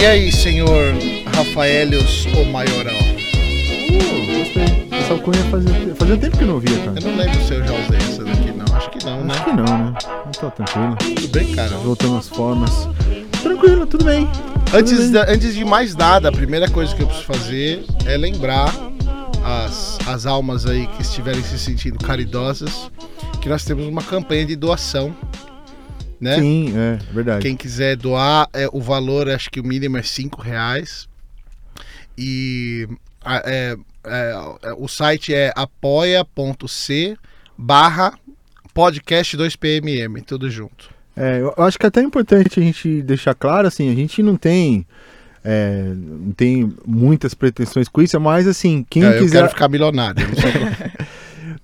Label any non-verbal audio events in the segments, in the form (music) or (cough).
e aí, senhor Rafaelius, o maioral? Uh, gostei. Essa alcunha fazia, fazia tempo que eu não ouvia, cara. Eu não lembro se eu já usei essa daqui, não. Acho que não, né? Acho que não, né? Não tá tranquilo. Tudo bem, cara? Voltando às formas. Tranquilo, tudo bem. Antes, bem. da- antes de mais nada, a primeira coisa que eu preciso fazer é lembrar as, as almas aí que estiverem se sentindo caridosas que nós temos uma campanha de doação, né? Sim, é, verdade. Quem quiser doar, é, o valor, acho que o mínimo é 5 reais. E a- é, é, é, o site é apoia.c barra podcast 2PMM, tudo junto. É, eu acho que é até importante a gente deixar claro, assim, a gente não tem. é, não tem muitas pretensões com isso, mas assim, quem É, eu quiser. quero ficar milionário. (laughs)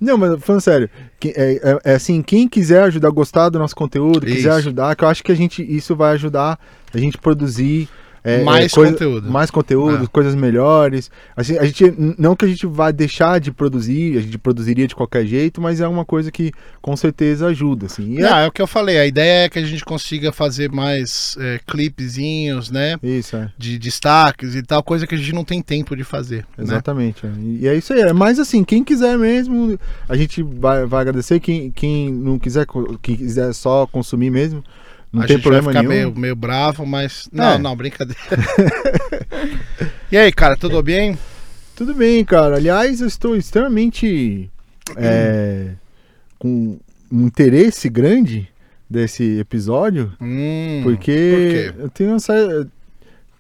não mas falando sério, é, é- é assim, quem quiser ajudar a gostar do nosso conteúdo, quiser Isso. ajudar, que eu acho que a gente, isso vai ajudar a gente produzir é, Mais é, coisa- conteúdo. mais conteúdo, É. coisas melhores. Assim, a gente, não que a gente vá deixar de produzir, a gente produziria de qualquer jeito, mas é uma coisa que com certeza ajuda, assim. Não, é o que eu falei. A ideia é que a gente consiga fazer mais é, clipezinhos, né? é, isso, é. De destaques e tal, coisa que a gente não tem tempo de fazer. né? Exatamente. é. E é isso aí. É. Mas assim, quem quiser mesmo, a gente vai, vai agradecer. Quem, quem não quiser, quem quiser só consumir mesmo, não a tem gente problema vai ficar nenhum. meio, meio bravo, mas. Não, É. não, brincadeira. (laughs) e aí, cara, tudo bem? Tudo bem, cara. Aliás, eu estou extremamente é, com um interesse grande desse episódio, Hum, porque por eu tenho uma,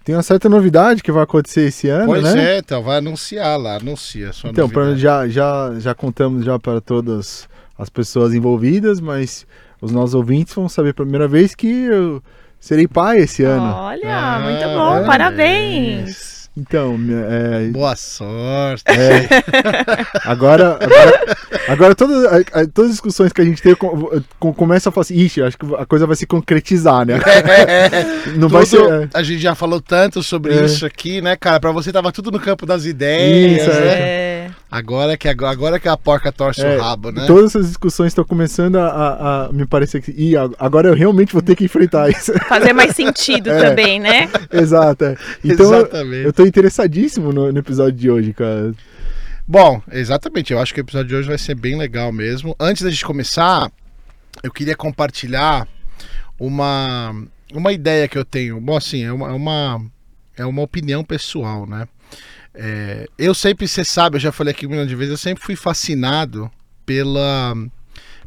tenho uma certa novidade que vai acontecer esse ano, Pois né? é, então vai anunciar lá, anuncia a sua Então, novidade. já, já, já contamos já para todas as pessoas envolvidas, mas os nossos ouvintes vão saber pela primeira vez que eu serei pai esse ano. Olha, Ah, muito bom, parabéns. Então, é, Boa sorte. é, agora, agora, agora todas, todas as discussões que a gente tem com, com, começa a falar assim, ixi, acho que a coisa vai se concretizar, né? (laughs) Não vai Tudo- ser... é, A gente já falou tanto sobre É. isso aqui, né, cara? Pra você tava tudo no campo das ideias. Isso, né? É. Agora que agora, agora que a porca torce É, o rabo, né? Todas essas discussões estão começando a, a- a me parecer que. Ih, agora eu realmente vou ter que enfrentar isso. (laughs) Fazer mais sentido (laughs) É. também, né? (laughs) Exato. é. Então eu- Exatamente. eu tô interessadíssimo no, no episódio de hoje, cara. Bom, exatamente. Eu acho que o episódio de hoje vai ser bem legal mesmo. Antes da gente começar, eu queria compartilhar uma, uma ideia que eu tenho. Bom, assim, é uma, é uma, é uma opinião pessoal, né? É, eu sempre, você sabe, eu já falei aqui um milhão de vezes, eu sempre fui fascinado pela,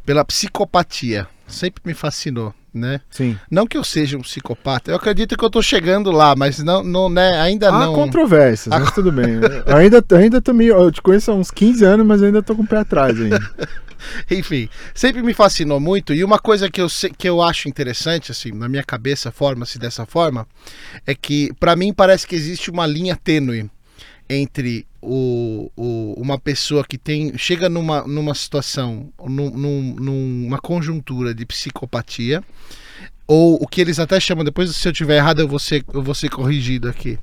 pela psicopatia. Sempre me fascinou, né? Sim. Não que eu seja um psicopata, eu acredito que eu tô chegando lá, mas não, não né, ainda Há não. controvérsias, mas tudo bem. (laughs) Eu ainda, ainda tô meio. Eu te conheço há uns 15 anos, mas eu ainda tô com o pé atrás ainda. (laughs) Enfim, sempre me fascinou muito. E uma coisa que eu, que eu acho interessante, assim, na minha cabeça, forma-se dessa forma, é que, pra mim, parece que existe uma linha tênue entre o, o- uma pessoa que tem chega numa, numa situação, num- num- numa conjuntura de psicopatia, ou o que eles até chamam, depois se eu tiver errado eu vou ser, eu vou ser corrigido aqui,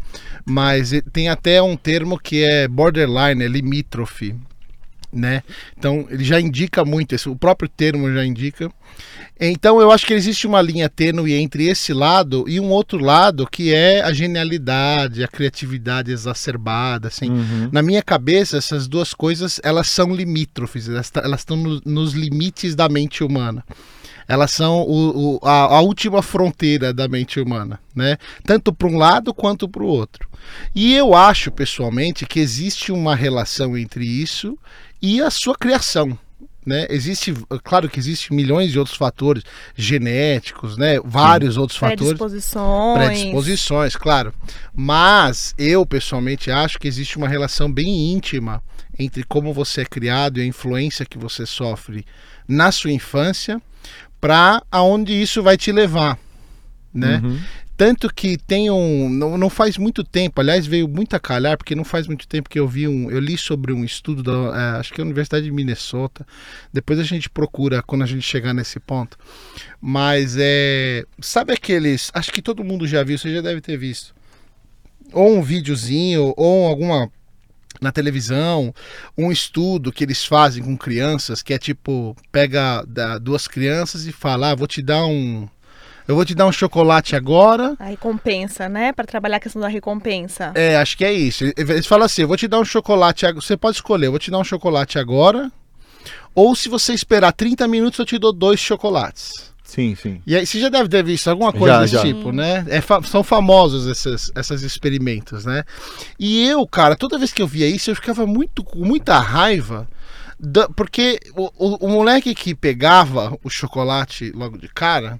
mas e- tem até um termo que é borderline, é limítrofe, né? Então ele já indica muito, esse- o próprio termo já indica. Então eu acho que existe uma linha tênue entre esse lado e um outro lado que é a genialidade, a criatividade exacerbada, assim. Uhum. Na minha cabeça, essas duas coisas, elas são limítrofes, elas ta- elas estão no- nos limites da mente humana. Elas são o- o- a, a última fronteira da mente humana, né? Tanto para um lado quanto para o outro. E eu acho, pessoalmente, que existe uma relação entre isso e a sua criação. Né? Existe, claro que existem milhões de outros fatores genéticos, né? Vários outros fatores Predisposições. predisposições, claro. Mas eu pessoalmente acho que existe uma relação bem íntima entre como você é criado e a influência que você sofre na sua infância para aonde isso vai te levar, né? Uhum. Tanto que tem um. Não, não faz muito tempo, aliás, veio muito a calhar, porque não faz muito tempo que eu vi um. Eu li sobre um estudo da. eh, acho que é a Universidade de Minnesota. Depois a gente procura quando a gente chegar nesse ponto. Mas é. Sabe aqueles. Acho que todo mundo já viu, você já deve ter visto. Ou um videozinho, ou alguma. Na televisão, um estudo que eles fazem com crianças, que é tipo, pega duas crianças e fala, ah, vou te dar um, eu vou te dar um chocolate agora. A recompensa, né? Pra trabalhar a questão da recompensa. É, acho que é isso. Eles falam assim: eu vou te dar um chocolate. ag- Você pode escolher, eu vou te dar um chocolate agora. Ou se você esperar 30 minutos, eu te dou dois chocolates. Sim, sim. E aí, você já deve ter visto alguma coisa Já, desse já. tipo, né? É fa- são famosos esses, esses experimentos, né? E eu, cara, toda vez que eu via isso, eu ficava muito com muita raiva. da- porque o, o- o moleque que pegava o chocolate logo de cara,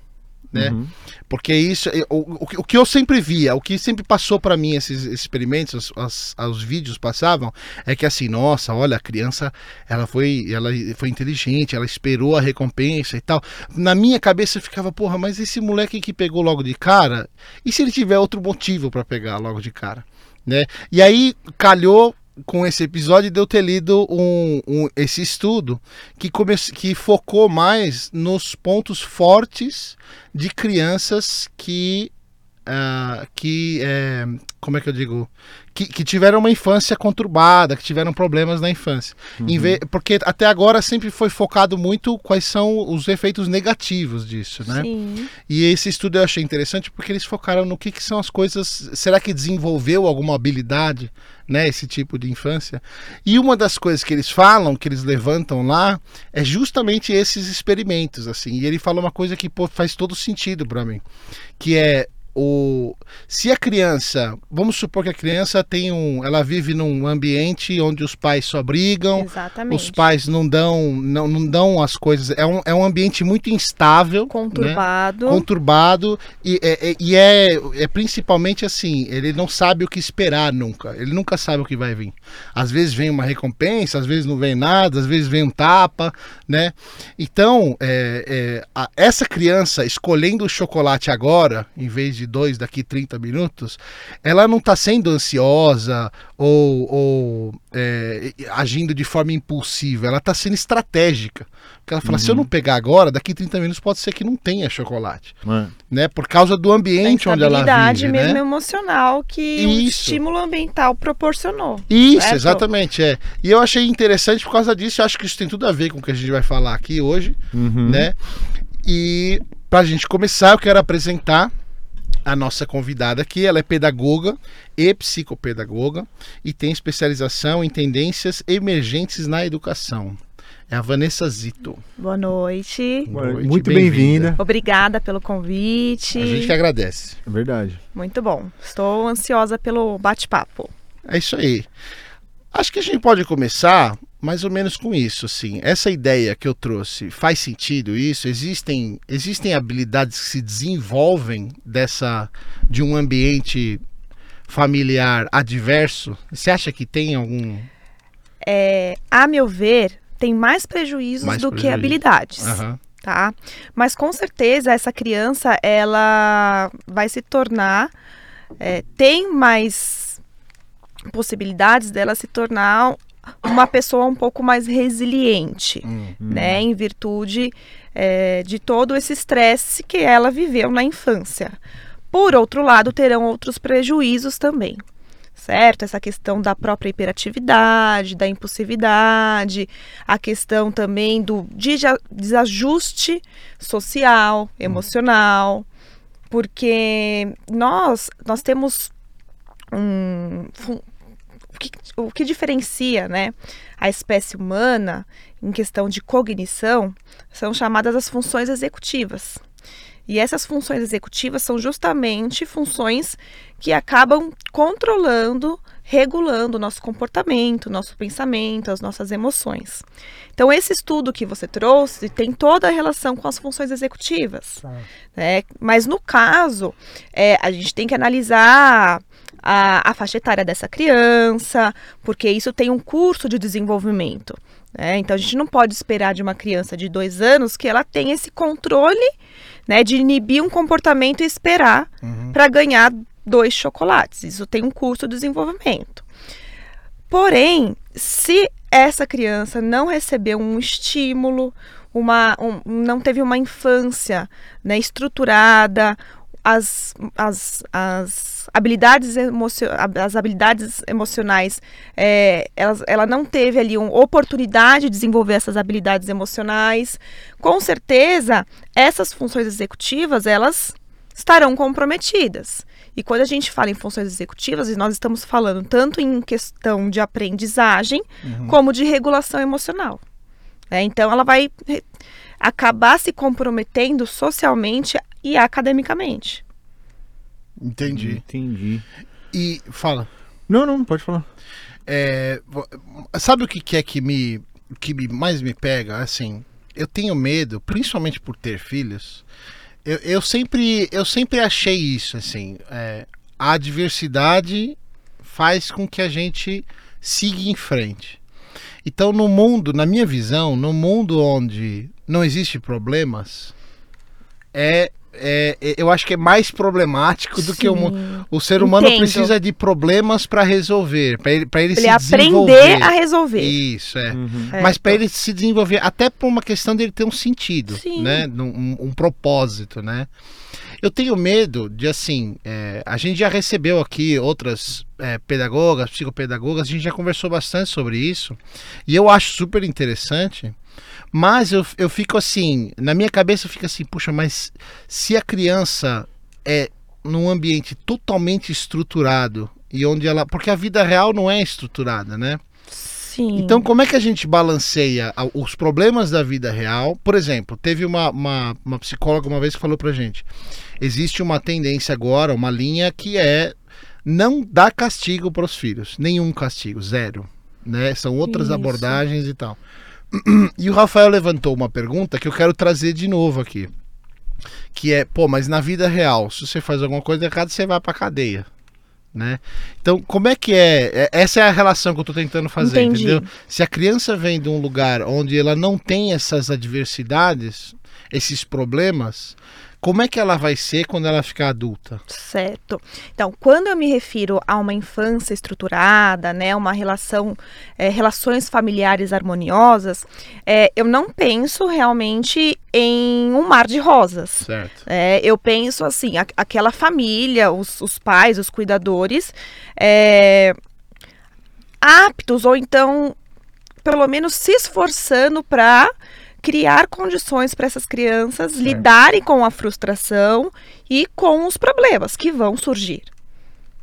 né? Uhum. Porque isso, o, o que- o que eu sempre via, o que sempre passou pra mim esses experimentos, as, as- os vídeos passavam, é que assim, nossa, olha, a criança, ela foi, ela foi inteligente, ela esperou a recompensa e tal. Na minha cabeça eu ficava, porra, mas esse moleque que pegou logo de cara, e se ele tiver outro motivo pra pegar logo de cara, né? E aí calhou com esse episódio de eu ter lido um, um- esse estudo que, come, que focou mais nos pontos fortes de crianças que ah, que é, como é que eu digo que, que tiveram uma infância conturbada que tiveram problemas na infância Em ve- porque até agora sempre foi focado muito quais são os efeitos negativos disso né Sim. e esse estudo eu achei interessante porque eles focaram no que, que são as coisas. Será que desenvolveu alguma habilidade, né? Esse tipo de infância. E uma das coisas que eles falam, que eles levantam lá, é justamente esses experimentos, assim. E ele fala uma coisa que pô, faz todo sentido para mim, que é o se a criança, vamos supor que a criança tem um, ela vive num ambiente onde os pais só brigam, Exatamente. os pais não dão, não, não dão as coisas. É um, é um ambiente muito instável. né? Conturbado. conturbado e, é, é- e é, é principalmente assim, ele não sabe o que esperar nunca, ele nunca sabe o que vai vir. Às vezes vem uma recompensa, às vezes não vem nada, às vezes vem um tapa, né? Então, é, é, a- essa criança escolhendo o chocolate agora, em vez de dois daqui 30 minutos, ela não está sendo ansiosa ou, ou, é, agindo de forma impulsiva, ela está sendo estratégica. Porque ela fala, se eu não pegar agora, daqui 30 minutos pode ser que não tenha chocolate, É. né? Por causa do ambiente onde ela vive, mesmo né? emocional que o Isso. estímulo ambiental proporcionou. Isso, certo? exatamente, é. E eu achei interessante por causa disso, eu acho que isso tem tudo a ver com o que a gente vai falar aqui hoje, Uhum. né? E pra gente começar, eu quero apresentar a nossa convidada aqui. Ela é pedagoga e psicopedagoga e tem especialização em tendências emergentes na educação. É a Vanessa Zito. Boa noite. Boa noite, Muito bem-vinda. bem-vinda. Obrigada pelo convite. A gente que agradece. É verdade. Muito bom. Estou ansiosa pelo bate-papo. É isso aí. Acho que a gente pode começar mais ou menos com isso, assim. Essa ideia que eu trouxe, faz sentido isso? Existem, existem habilidades que se desenvolvem dessa de um ambiente familiar adverso? Você acha que tem algum É, a meu ver, tem mais prejuízos Mais do que prejuízo. habilidades. Aham. tá? Mas com certeza essa criança ela vai se tornar é, tem mais possibilidades dela se tornar uma pessoa um pouco mais resiliente, Hum. né? Em virtude é, de todo esse estresse que ela viveu na infância. Por outro lado, terão outros prejuízos também. Certo? Essa questão da própria hiperatividade, da impulsividade, a questão também do desajuste social, emocional, porque nós nós temos um que, o que diferencia, né, a espécie humana em questão de cognição são chamadas as funções executivas. E essas funções executivas são justamente funções que acabam controlando, regulando o nosso comportamento, nosso pensamento, as nossas emoções. Então, esse estudo que você trouxe tem toda a relação com as funções executivas. né? Mas, no caso, é, a gente tem que analisar a, a faixa etária dessa criança, porque isso tem um curso de desenvolvimento. né? Então, a gente não pode esperar de uma criança de dois anos que ela tenha esse controle né, de inibir um comportamento e esperar Uhum. para ganhar dois chocolates. Isso tem um curso de desenvolvimento. Porém, se essa criança não recebeu um estímulo, uma, um- não teve uma infância né, estruturada, as, as, as, habilidades emocio as habilidades emocionais, é, elas, ela não teve ali uma oportunidade de desenvolver essas habilidades emocionais, com certeza essas funções executivas elas estarão comprometidas. E quando a gente fala em funções executivas, nós estamos falando tanto em questão de aprendizagem Uhum. como de regulação emocional. É, então, ela vai acabar se comprometendo socialmente e academicamente. Entendi. Entendi. E fala. Não, não, pode falar. É, sabe o que, é que me que me, mais me pega? Assim, eu tenho medo, principalmente por ter filhos. Eu, eu sempre eu sempre achei isso assim. é, a adversidade faz com que a gente siga em frente. Então, no mundo, na minha visão, no mundo onde não existe problemas, é, é, é- eu acho que é mais problemático do que o mundo. Sim. O ser humano Entendo. precisa de problemas para resolver, para ele, pra ele, Ele se aprender desenvolver. a resolver. Isso, é. Uhum. É, Mas para ele se desenvolver, até por uma questão dele ter um sentido, Sim. né? Um, um propósito, né? Eu tenho medo de, assim, é, a gente já recebeu aqui outras é, pedagogas, psicopedagogas, a gente já conversou bastante sobre isso, e eu acho super interessante, mas eu, eu fico assim, na minha cabeça fica assim, puxa, mas se a criança é num ambiente totalmente estruturado, e onde ela. Porque a vida real não é estruturada, né? Sim. Então, como é que a gente balanceia os problemas da vida real? Por exemplo, teve uma, uma, uma psicóloga uma vez que falou pra gente: existe uma tendência agora, uma linha que é não dar castigo para os filhos, nenhum castigo, zero. Né? São outras Isso. abordagens e tal. (clears throat) E o Rafael levantou uma pergunta que eu quero trazer de novo aqui. Que é, pô, mas na vida real, se você faz alguma coisa errada, você vai pra cadeia. Né? Então, como é que é? É- Essa é a relação que eu tô tentando fazer, Entendi. entendeu? Se a criança vem de um lugar onde ela não tem essas adversidades, esses problemas, como é que ela vai ser quando ela ficar adulta? Certo. Então, quando eu me refiro a uma infância estruturada, né, uma relação, eh, relações familiares harmoniosas, eh, eu não penso realmente em um mar de rosas. Certo. É, eu penso assim, a- aquela família, os, os pais, os cuidadores, é, aptos ou então, pelo menos se esforçando para criar condições para essas crianças Certo. lidarem com a frustração e com os problemas que vão surgir.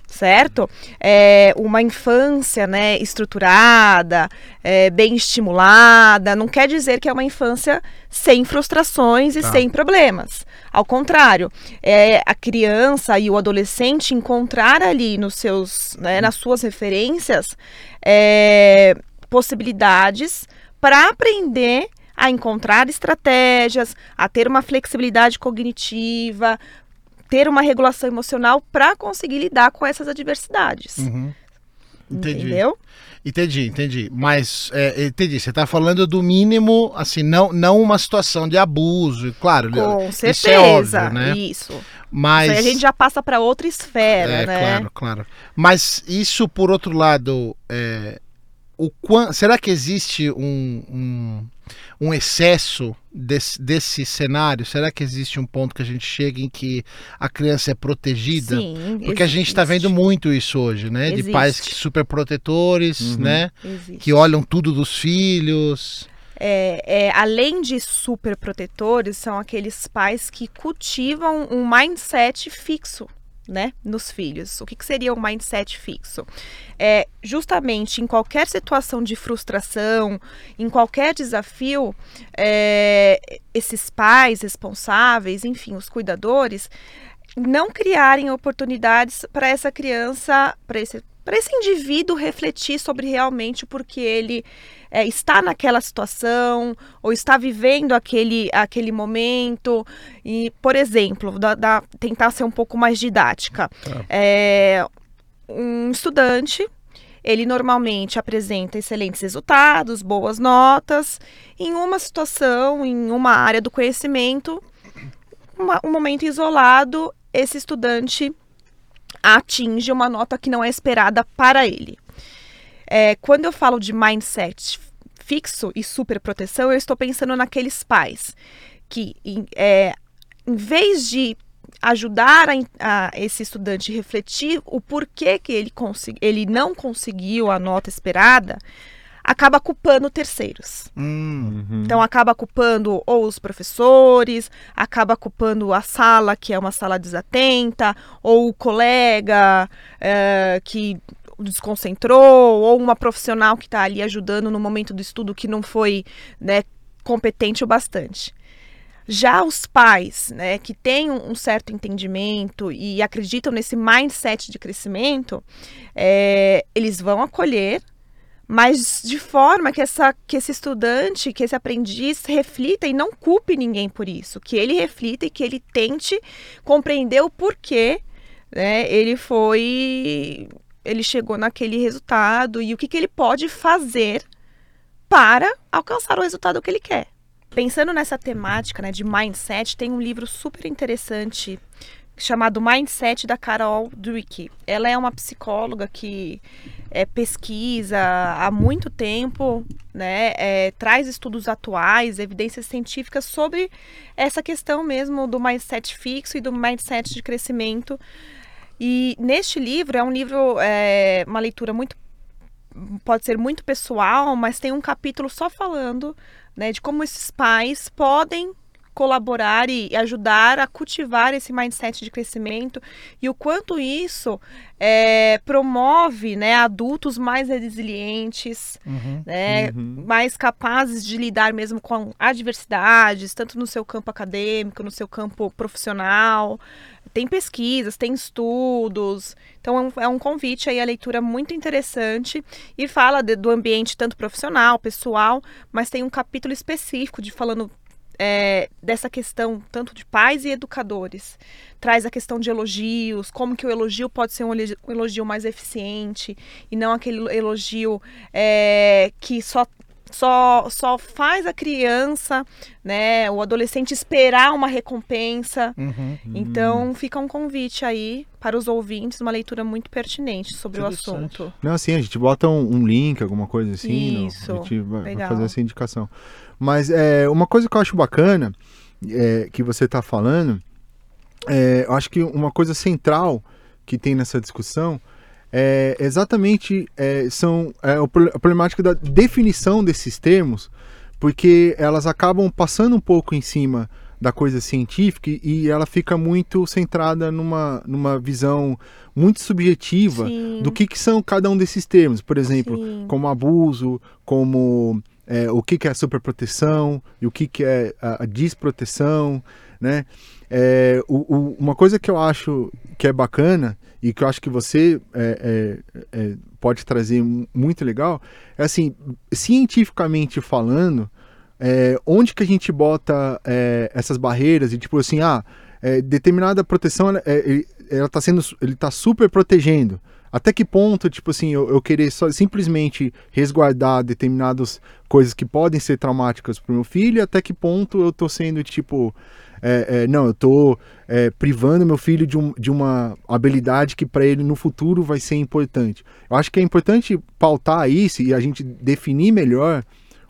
Certo? É, uma infância né, estruturada, é, bem estimulada, não quer dizer que é uma infância sem frustrações e Tá. sem problemas. Ao contrário, é a criança e o adolescente encontrar ali nos seus, né, nas suas referências é, possibilidades para aprender a encontrar estratégias, a ter uma flexibilidade cognitiva, ter uma regulação emocional para conseguir lidar com essas adversidades. Uhum. Entendi. Entendeu? Entendi, entendi. Mas, é, entendi. Você está falando do mínimo, assim, não, não uma situação de abuso, claro. Com isso certeza. é óbvio, né? Isso. Mas. Isso a gente já passa para outra esfera, É, né? claro, claro. Mas isso, por outro lado, é, o quan... será que existe um, um, um excesso desse, desse cenário? Será que existe um ponto que a gente chega em que a criança é protegida? Sim, Porque a gente está vendo existe. muito isso hoje, né? De Existe. pais que super protetores, Uhum. né? Existe. Que olham tudo dos filhos. É, é, além de super protetores, são aqueles pais que cultivam um mindset fixo, né, nos filhos. O que, que seria um mindset fixo? É justamente em qualquer situação de frustração, em qualquer desafio, é, esses pais responsáveis, enfim, os cuidadores, não criarem oportunidades para essa criança, para esse para esse indivíduo refletir sobre realmente o porquê ele é, está naquela situação ou está vivendo aquele, aquele momento. E, por exemplo, da, da- tentar ser um pouco mais didática. Tá. É, um estudante, ele normalmente apresenta excelentes resultados, boas notas. Em uma situação, em uma área do conhecimento, uma- um momento isolado, esse estudante atinge uma nota que não é esperada para ele. É, quando eu falo de mindset fixo e superproteção, eu estou pensando naqueles pais que, em, é, em vez de ajudar a, a esse estudante refletir o porquê que ele, consegui, ele não conseguiu a nota esperada, acaba culpando terceiros. Hum. Uhum. Então acaba culpando ou os professores, acaba culpando a sala, que é uma sala desatenta, ou o colega eh, que desconcentrou, ou uma profissional que está ali ajudando no momento do estudo que não foi né, competente o bastante. Já os pais, né, que têm um certo entendimento e acreditam nesse mindset de crescimento, eh, eles vão acolher, mas de forma que, essa, que esse estudante, que esse aprendiz reflita e não culpe ninguém por isso, que ele reflita e que ele tente compreender o porquê né, ele foi, ele chegou naquele resultado e o que, que ele pode fazer para alcançar o resultado que ele quer. Pensando nessa temática né, de mindset, tem um livro super interessante chamado Mindset da Carol Dweck. Ela é uma psicóloga que é, pesquisa há muito tempo, né, é, traz estudos atuais, evidências científicas sobre essa questão mesmo do mindset fixo e do mindset de crescimento. E neste livro é um livro, é, uma leitura muito pode ser muito pessoal, mas tem um capítulo só falando né, de como esses pais podem colaborar e ajudar a cultivar esse mindset de crescimento e o quanto isso é, promove né, adultos mais resilientes, Uhum. né, Uhum. mais capazes de lidar mesmo com adversidades, tanto no seu campo acadêmico, no seu campo profissional. Tem pesquisas, tem estudos. Então é um, é um convite aí à leitura muito interessante e fala de- do ambiente tanto profissional, pessoal, mas tem um capítulo específico de falando é, dessa questão tanto de pais e educadores. Traz a questão de elogios, como que o elogio pode ser um elogio, mais eficiente e não aquele elogio é, que só, só, só faz a criança, né, o adolescente esperar uma recompensa. Uhum. Então fica um convite aí para os ouvintes, uma leitura muito pertinente sobre o assunto. Não, assim, a gente bota um, um link, alguma coisa assim. no- Isso, a gente vai, vai legal. fazer essa indicação. Mas é, uma coisa que eu acho bacana é, que você está falando, é, eu acho que uma coisa central que tem nessa discussão é exatamente é, são é, a problemática da definição desses termos, porque elas acabam passando um pouco em cima da coisa científica e- e ela fica muito centrada numa, numa visão muito subjetiva Sim, do que, que são cada um desses termos. Por exemplo, sim. como abuso, como é, o que, que é superproteção e o que, que é a, a desproteção, né? É, o- o- uma coisa que eu acho que é bacana e que eu acho que você é, é, é, pode trazer mu- muito legal é assim, cientificamente falando, é, onde que a gente bota é, essas barreiras e tipo assim, ah, é, determinada proteção ela, ela tá sendo, ele tá super protegendo. Até que ponto, tipo assim, eu, eu querer só simplesmente resguardar determinadas coisas que podem ser traumáticas para o meu filho, até que ponto eu tô sendo, tipo, é, é, não, eu tô é, privando meu filho de, um, de uma habilidade que para ele no futuro vai ser importante. Eu acho que é importante pautar isso e a gente definir melhor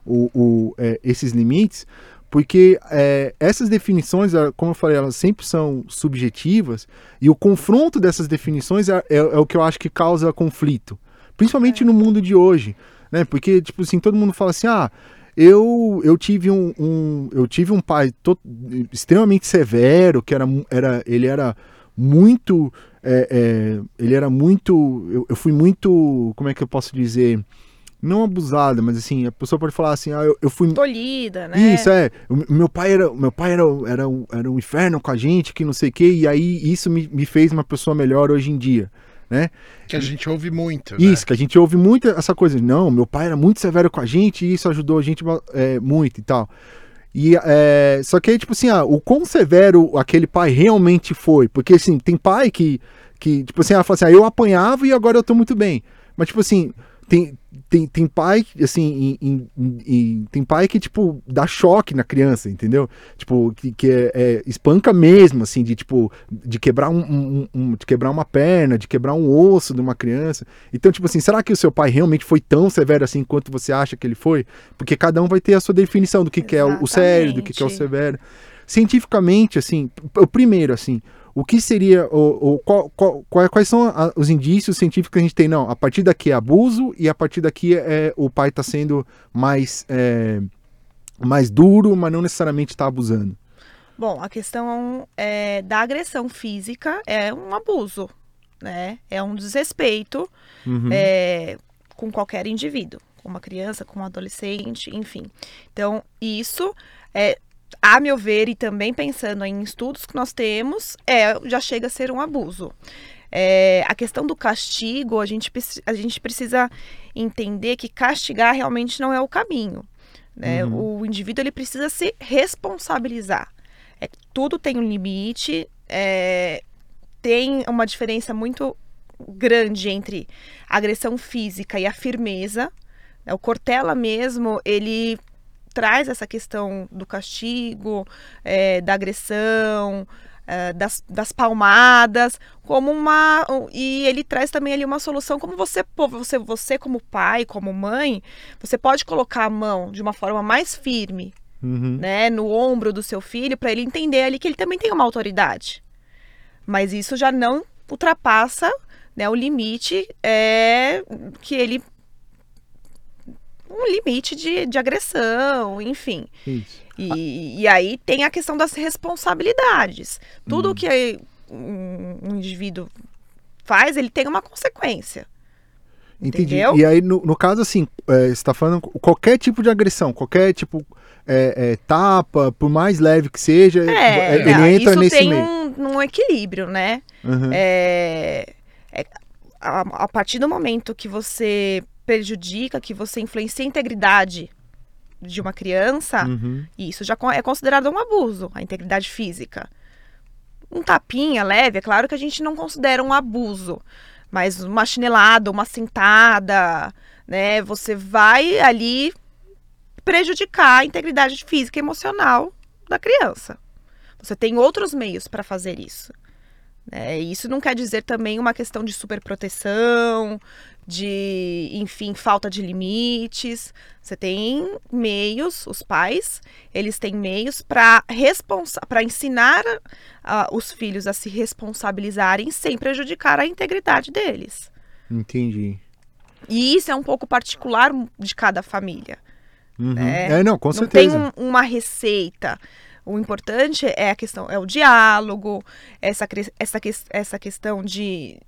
o, o, é, esses limites, porque é, essas definições, é, como eu falei, elas sempre são subjetivas e o confronto dessas definições é, é- é o que eu acho que causa conflito, principalmente no mundo de hoje, né? Porque tipo assim todo mundo fala assim, ah, eu, eu tive um, um- eu tive um pai to- extremamente severo, que era, era ele era muito é, é, ele era muito eu, eu fui muito como é que eu posso dizer não abusada, mas assim, a pessoa pode falar assim, ah, eu, eu fui Tolhida, né? isso, é. O meu pai era, meu pai era, era, um- era um inferno com a gente, que não sei o quê, e aí isso me, me fez uma pessoa melhor hoje em dia, né? Que a gente ouve muito. né? Isso, que a gente ouve muito essa coisa, não, meu pai era muito severo com a gente e isso ajudou a gente é, muito e tal. E, é, só que aí, tipo assim, ah, o quão severo aquele pai realmente foi, porque assim, tem pai que, que tipo assim, ela fala assim, ah, eu apanhava e agora eu tô muito bem. Mas, tipo assim, tem, tem, tem pai, assim, em- em- em- em- tem pai que, tipo, dá choque na criança, entendeu? Tipo, que, que é, é- espanca mesmo, assim, de, tipo, de quebrar um, um- um- de quebrar uma perna, de quebrar um osso de uma criança. Então, tipo assim, será que o seu pai realmente foi tão severo assim quanto você acha que ele foi? Porque cada um vai ter a sua definição do que, que é o, sério, do que, que é o severo. Cientificamente, assim, o primeiro, assim, o que seria, o, qual, qual, qual- quais são a- os indícios científicos que a gente tem? Não, a partir daqui é abuso e a partir daqui é o pai está sendo mais, é, mais duro, mas não necessariamente está abusando. Bom, a questão é, da agressão física é um abuso, né? É um desrespeito Uhum. é, com qualquer indivíduo, com uma criança, com um adolescente, enfim. Então, isso, é, a meu ver, e também pensando em estudos que nós temos, é, já chega a ser um abuso. É, a questão do castigo, a gente, a gente precisa entender que castigar realmente não é o caminho. né? O indivíduo ele precisa se responsabilizar. É, tudo tem um limite, é, tem uma diferença muito grande entre a agressão física e a firmeza. né? O Cortella mesmo, ele traz essa questão do castigo, é, da agressão, é, das, das palmadas, como uma. E ele traz também ali uma solução, como você, você, você como pai, como mãe, você pode colocar a mão de uma forma mais firme Uhum. né, no ombro do seu filho para ele entender ali que ele também tem uma autoridade. Mas isso já não ultrapassa né, o limite é, que ele. Um limite de, de agressão, enfim. Isso. E, e aí tem a questão das responsabilidades. Tudo que um, um indivíduo faz, ele tem uma consequência. Entendi. Entendeu? E aí, no, no caso, assim, é, você está falando qualquer tipo de agressão, qualquer tipo é, é, tapa, por mais leve que seja, É, é, ele não, entra isso nesse tem meio. um, um equilíbrio, né? Uhum. É, é- a, a partir do momento que você prejudica, que você influencia a integridade de uma criança, Uhum. isso já é considerado um abuso, a integridade física. Um tapinha leve, é claro que a gente não considera um abuso, mas uma chinelada, uma sentada, né? Você vai ali prejudicar a integridade física e emocional da criança. Você tem outros meios para fazer isso. E isso não quer dizer também uma questão de superproteção, de, enfim, falta de limites. Você tem meios, os pais, eles têm meios para para ensinar ah, os filhos a se responsabilizarem sem prejudicar a integridade deles. Entendi. E isso é um pouco particular de cada família. Uhum. É, É, não, com não certeza. tem um- uma receita. O importante é a questão, é o diálogo, essa, essa, essa questão de,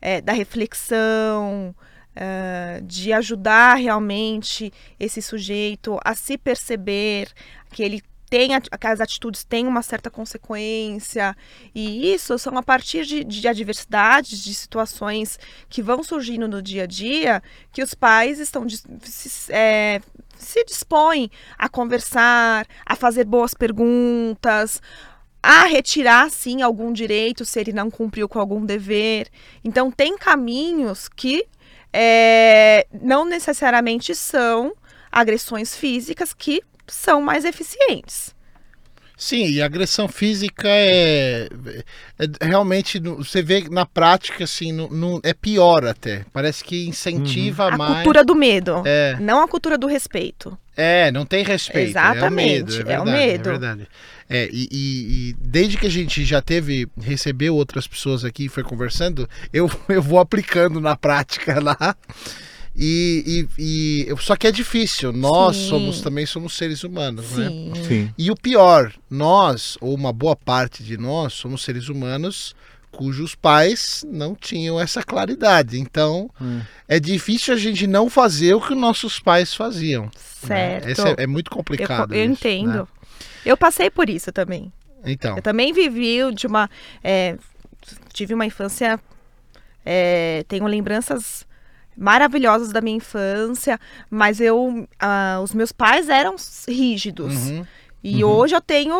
é, da reflexão, ah, de ajudar realmente esse sujeito a se perceber que ele tem que as atitudes têm uma certa consequência. E isso são a partir de, de adversidades, de situações que vão surgindo no dia a dia que os pais estão se, é, se dispõem a conversar, a fazer boas perguntas, a retirar sim algum direito se ele não cumpriu com algum dever. Então tem caminhos que é, não necessariamente são agressões físicas que são mais eficientes. Sim, e agressão física é, é realmente no- você vê na prática assim, no, no- é pior até. Parece que incentiva A mais. cultura do medo, É, não a cultura do respeito. é, não tem respeito. Exatamente, é o medo. É, é o verdade, medo. É verdade. É, e, e- e desde que a gente já teve, recebeu outras pessoas aqui e foi conversando, eu, (laughs) eu vou aplicando na prática lá. E, e, e- só que é difícil. Nós Sim. somos também somos seres humanos, né? Sim. Sim. E o pior, nós, ou uma boa parte de nós, somos seres humanos cujos pais não tinham essa claridade. Então, Hum. é difícil a gente não fazer o que nossos pais faziam. né? Certo. Esse é, é muito Eu, complicado. eu isso, entendo. né? Eu passei por isso também. Então, Eu também vivi de uma. é, tive uma infância. é, tenho lembranças maravilhosas da minha infância, mas eu. ah, os meus pais eram rígidos. uhum, E hoje eu tenho.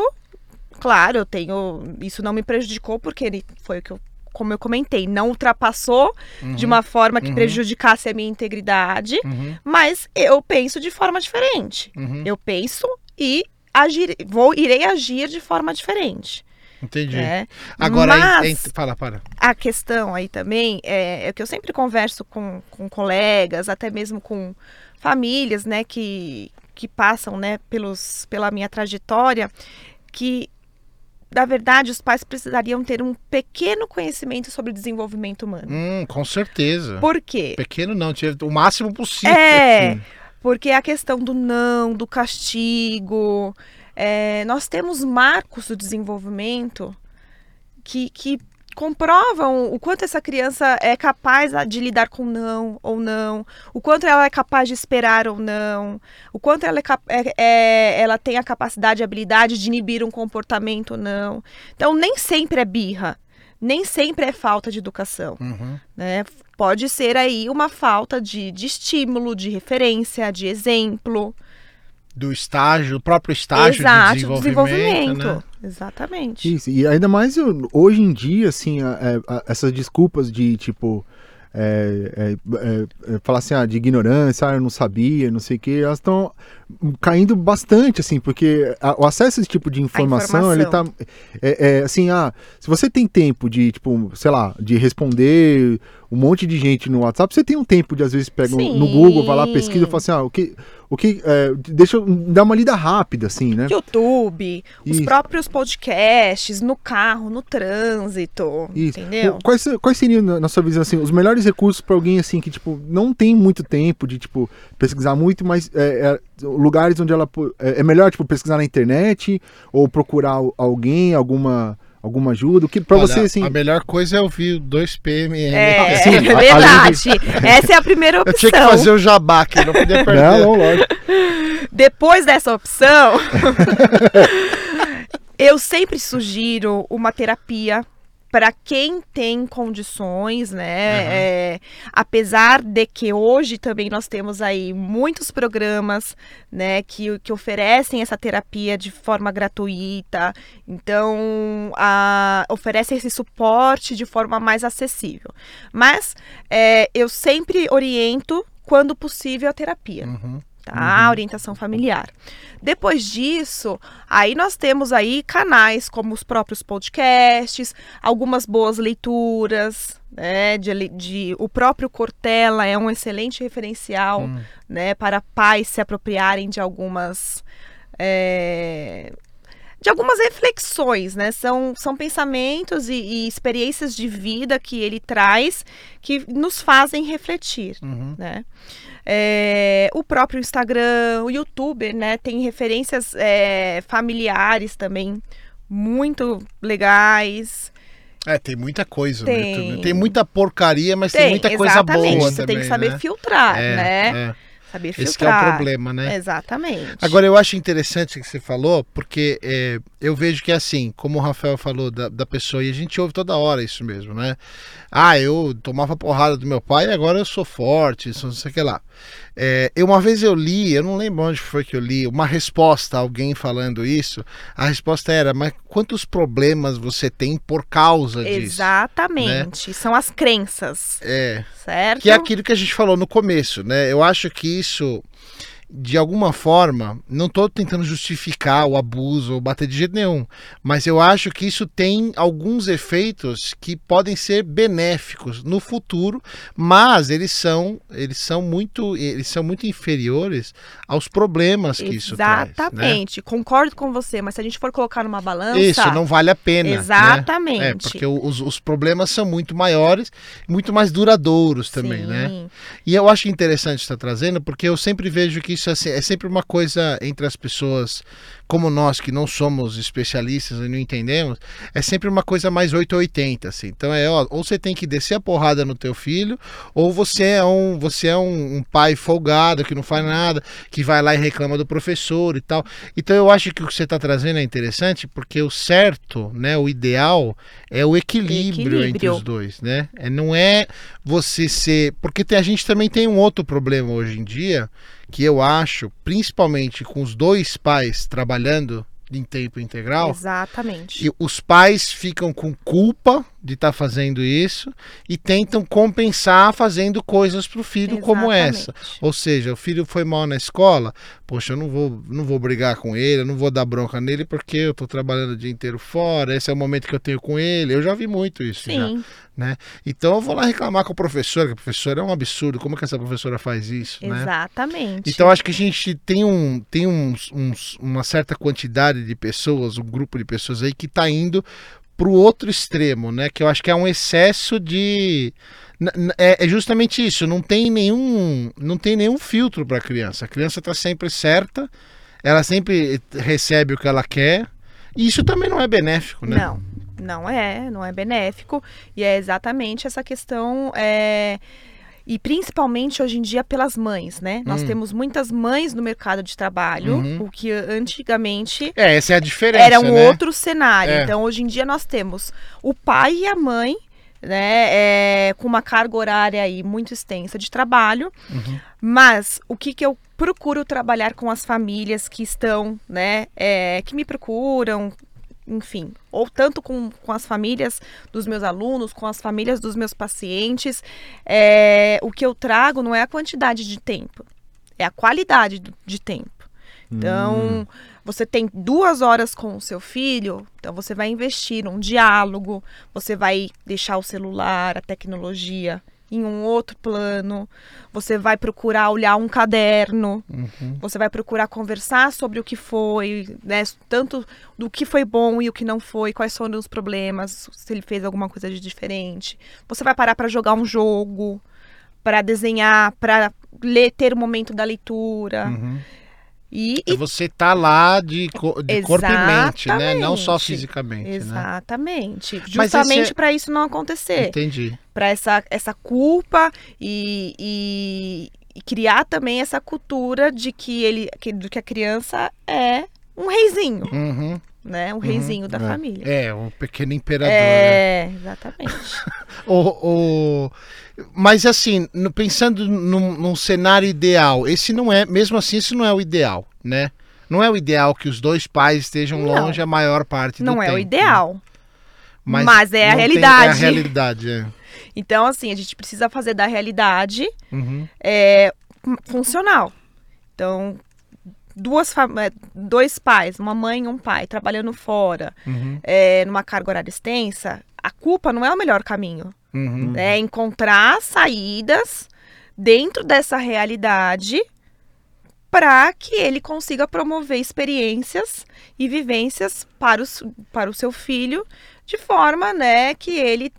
Claro, eu tenho. Isso não me prejudicou, porque ele foi o que eu. Como eu comentei, não ultrapassou de uma forma que uhum. prejudicasse a minha integridade, uhum, mas eu penso de forma diferente. uhum, Eu penso e agir, vou, irei agir de forma diferente. Entendi. Né? Agora, Mas- em- fala, para. A questão aí também é, é que eu sempre converso com, com colegas, até mesmo com famílias, né, que, que passam, né, pelos, pela minha trajetória, que na verdade, os pais precisariam ter um pequeno conhecimento sobre desenvolvimento humano. Hum, com certeza. Por quê? Pequeno não, tinha o máximo possível. É, porque a questão do não, do castigo. É, nós temos marcos do desenvolvimento que, que comprovam o quanto essa criança é capaz de lidar com não ou não, o quanto ela é capaz de esperar ou não, o quanto ela, é, é- é- ela tem a capacidade e habilidade de inibir um comportamento ou não. Então, nem sempre é birra, nem sempre é falta de educação Uhum. né? Pode ser aí uma falta de, de estímulo, de referência, de exemplo. Do estágio, do próprio estágio Exato, de desenvolvimento. né? Exatamente. Isso, e ainda mais hoje em dia, assim, a- é, a- essas desculpas de tipo. é, é, é, é, falar assim, ah, de ignorância, ah, eu não sabia, não sei o que, elas estão caindo bastante, assim, porque a- o acesso a esse tipo de informação, ele tá. informação. É, é, assim, ah, se você tem tempo de, tipo, sei lá, de responder um monte de gente no WhatsApp, você tem um tempo de, às vezes, pega no- no. Google, vai lá, pesquisa e fala assim, ah, o que. O que é, deixa eu dar uma lida rápida, assim, né? YouTube, os Isso. próprios podcasts, no carro, no trânsito. Isso. Entendeu? Quais, quais seriam, na sua visão, assim, os melhores recursos para alguém assim que tipo não tem muito tempo de tipo pesquisar muito, mas é, é, lugares onde ela é, é melhor tipo pesquisar na internet ou procurar al- alguém, alguma alguma ajuda? O que para você assim? A melhor coisa é ouvir o 2PM. (laughs) É, Sim, é verdade. Essa é a primeira Eu opção. tinha que fazer o jabá aqui, não podia perder. Não, não, lógico. (laughs) Depois dessa opção, (laughs) eu sempre sugiro uma terapia para quem tem condições, né? Aham. É, apesar de que hoje também nós temos aí muitos programas, né, que, que oferecem essa terapia de forma gratuita, então a, oferecem esse suporte de forma mais acessível. Mas é, eu sempre oriento, quando possível, a terapia Uhum. Tá? Orientação familiar. Depois disso, aí nós temos aí canais como os próprios podcasts, algumas boas leituras, né? De, de- o próprio Cortella é um excelente referencial, Hum. né? Para pais se apropriarem de algumas é, de algumas reflexões, né? São, são pensamentos e, e experiências de vida que ele traz que nos fazem refletir Uhum. né? É, o próprio Instagram, o YouTube, né? Tem referências é, familiares também muito legais. É, tem muita coisa Tem. no YouTube. Tem muita porcaria, mas tem, muita coisa exatamente. boa Você também, tem que saber né? filtrar, É, né? é. Saber Esse que é o filtrar. problema, né? Exatamente. Agora, eu acho interessante o que você falou, porque é, eu vejo que é assim, como o Rafael falou da, da pessoa, e a gente ouve toda hora isso mesmo, né? Ah, eu tomava porrada do meu pai e agora eu sou forte, isso não sei o que lá. É, eu, uma vez eu li, eu não lembro onde foi que eu li, uma resposta a alguém falando isso. A resposta era: Mas quantos problemas você tem por causa disso? Exatamente. São as crenças, É. certo? Que é aquilo que a gente falou no começo, né? Eu acho que isso, de alguma forma, não estou tentando justificar o abuso ou bater de jeito nenhum, mas eu acho que isso tem alguns efeitos que podem ser benéficos no futuro, mas eles são, eles são muito, eles são muito inferiores aos problemas que isso traz. né? Exatamente. Concordo com você, mas se a gente for colocar numa balança. Isso não vale a pena. né? Exatamente. É, porque os, os problemas são muito maiores, muito mais duradouros também, né? Sim. E eu acho interessante estar trazendo, porque eu sempre vejo que isso assim, é sempre uma coisa entre as pessoas como nós, que não somos especialistas e não entendemos, é sempre uma coisa mais 880, assim. Então é, ó, ou você tem que descer a porrada no teu filho, ou você é um, você é um, um pai folgado que não faz nada, que vai lá e reclama do professor e tal. Então eu acho que o que você está trazendo é interessante, porque o certo, né, o ideal é o equilíbrio, entre Equilíbrio. os dois, né? É, não é você ser, porque tem- a gente também tem um outro problema hoje em dia, que eu acho, principalmente com os dois pais trabalhando em tempo integral, Exatamente. e os pais ficam com culpa de estar fazendo isso e tentam compensar fazendo coisas para o filho como essa. Exatamente. Ou seja, o filho foi mal na escola, poxa, eu não vou, não vou brigar com ele, eu não vou dar bronca nele porque eu tô trabalhando o dia inteiro fora, esse é o momento que eu tenho com ele. Eu já vi muito isso já, Sim, né? Então eu vou lá reclamar com o professor, que o professor é um absurdo, como que essa professora faz isso, né? exatamente. Então acho que a gente tem, um, tem uns, uns- uma certa quantidade de pessoas, um grupo de pessoas aí que está indo para o outro extremo, né? Que eu acho que é um excesso de é, é justamente isso. Não tem nenhum, não tem nenhum filtro para a criança. A criança está sempre certa. Ela sempre recebe o que ela quer. E isso também não é benéfico, né? Não, não é, não é benéfico. E é exatamente essa questão. é, E principalmente hoje em dia pelas mães, né? Nós Hum. temos muitas mães no mercado de trabalho, Uhum. o que antigamente É, essa é a diferença. era um né? outro cenário. É. Então, hoje em dia, nós temos o pai e a mãe, né, é, com uma carga horária aí muito extensa de trabalho. Uhum. Mas o que, que eu procuro trabalhar com as famílias que estão, né, é, que me procuram, enfim, ou tanto com, com as famílias dos meus alunos, com as famílias dos meus pacientes, é, o que eu trago não é a quantidade de tempo, é a qualidade de tempo. Então, Hum. você tem duas horas com o seu filho, então você vai investir num diálogo, você vai deixar o celular, a tecnologia em um outro plano, você vai procurar olhar um caderno, Uhum. você vai procurar conversar sobre o que foi, né, tanto do que foi bom e o que não foi, quais foram os problemas, se ele fez alguma coisa de diferente. Você vai parar para jogar um jogo, para desenhar, para ler, ter o momento da leitura. Uhum. E, É e você tá lá de, co- de corpo e mente, né? Não só fisicamente, né? Exatamente. Mas Justamente esse é- para isso não acontecer. Entendi. Para essa, essa culpa e, e- e criar também essa cultura de que ele que, de que a criança é um reizinho, Uhum. né? Um reizinho da é. família. É, um pequeno imperador. né? É, exatamente. (laughs) O, o- Mas assim, no- pensando num, num cenário ideal, esse não é, mesmo assim, esse não é o ideal, né? Não é o ideal que os dois pais estejam Não. longe a maior parte do Não tempo. é o né? ideal. Mas é a não tem- realidade. é a realidade, é. Então, assim, a gente precisa fazer da realidade Uhum. é, funcional. Então, duas é, dois pais, uma mãe e um pai, trabalhando fora, Uhum. é, numa carga horária extensa, a culpa não é o melhor caminho. Uhum. É encontrar saídas dentro dessa realidade para que ele consiga promover experiências e vivências para, os, para o seu filho de forma né, que ele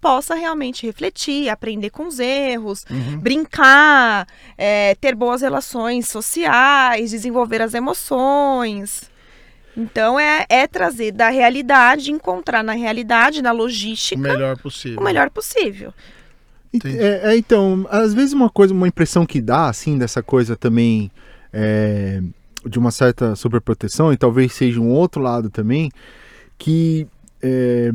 possa realmente refletir, aprender com os erros, Uhum. brincar, é, ter boas relações sociais, desenvolver as emoções. Então é, é trazer da realidade, encontrar na realidade, na O logística, melhor possível. o melhor possível. É, é, então, às vezes uma coisa, uma impressão que dá, assim, dessa coisa também é, de uma certa sobreproteção, e talvez seja um outro lado também, que, é,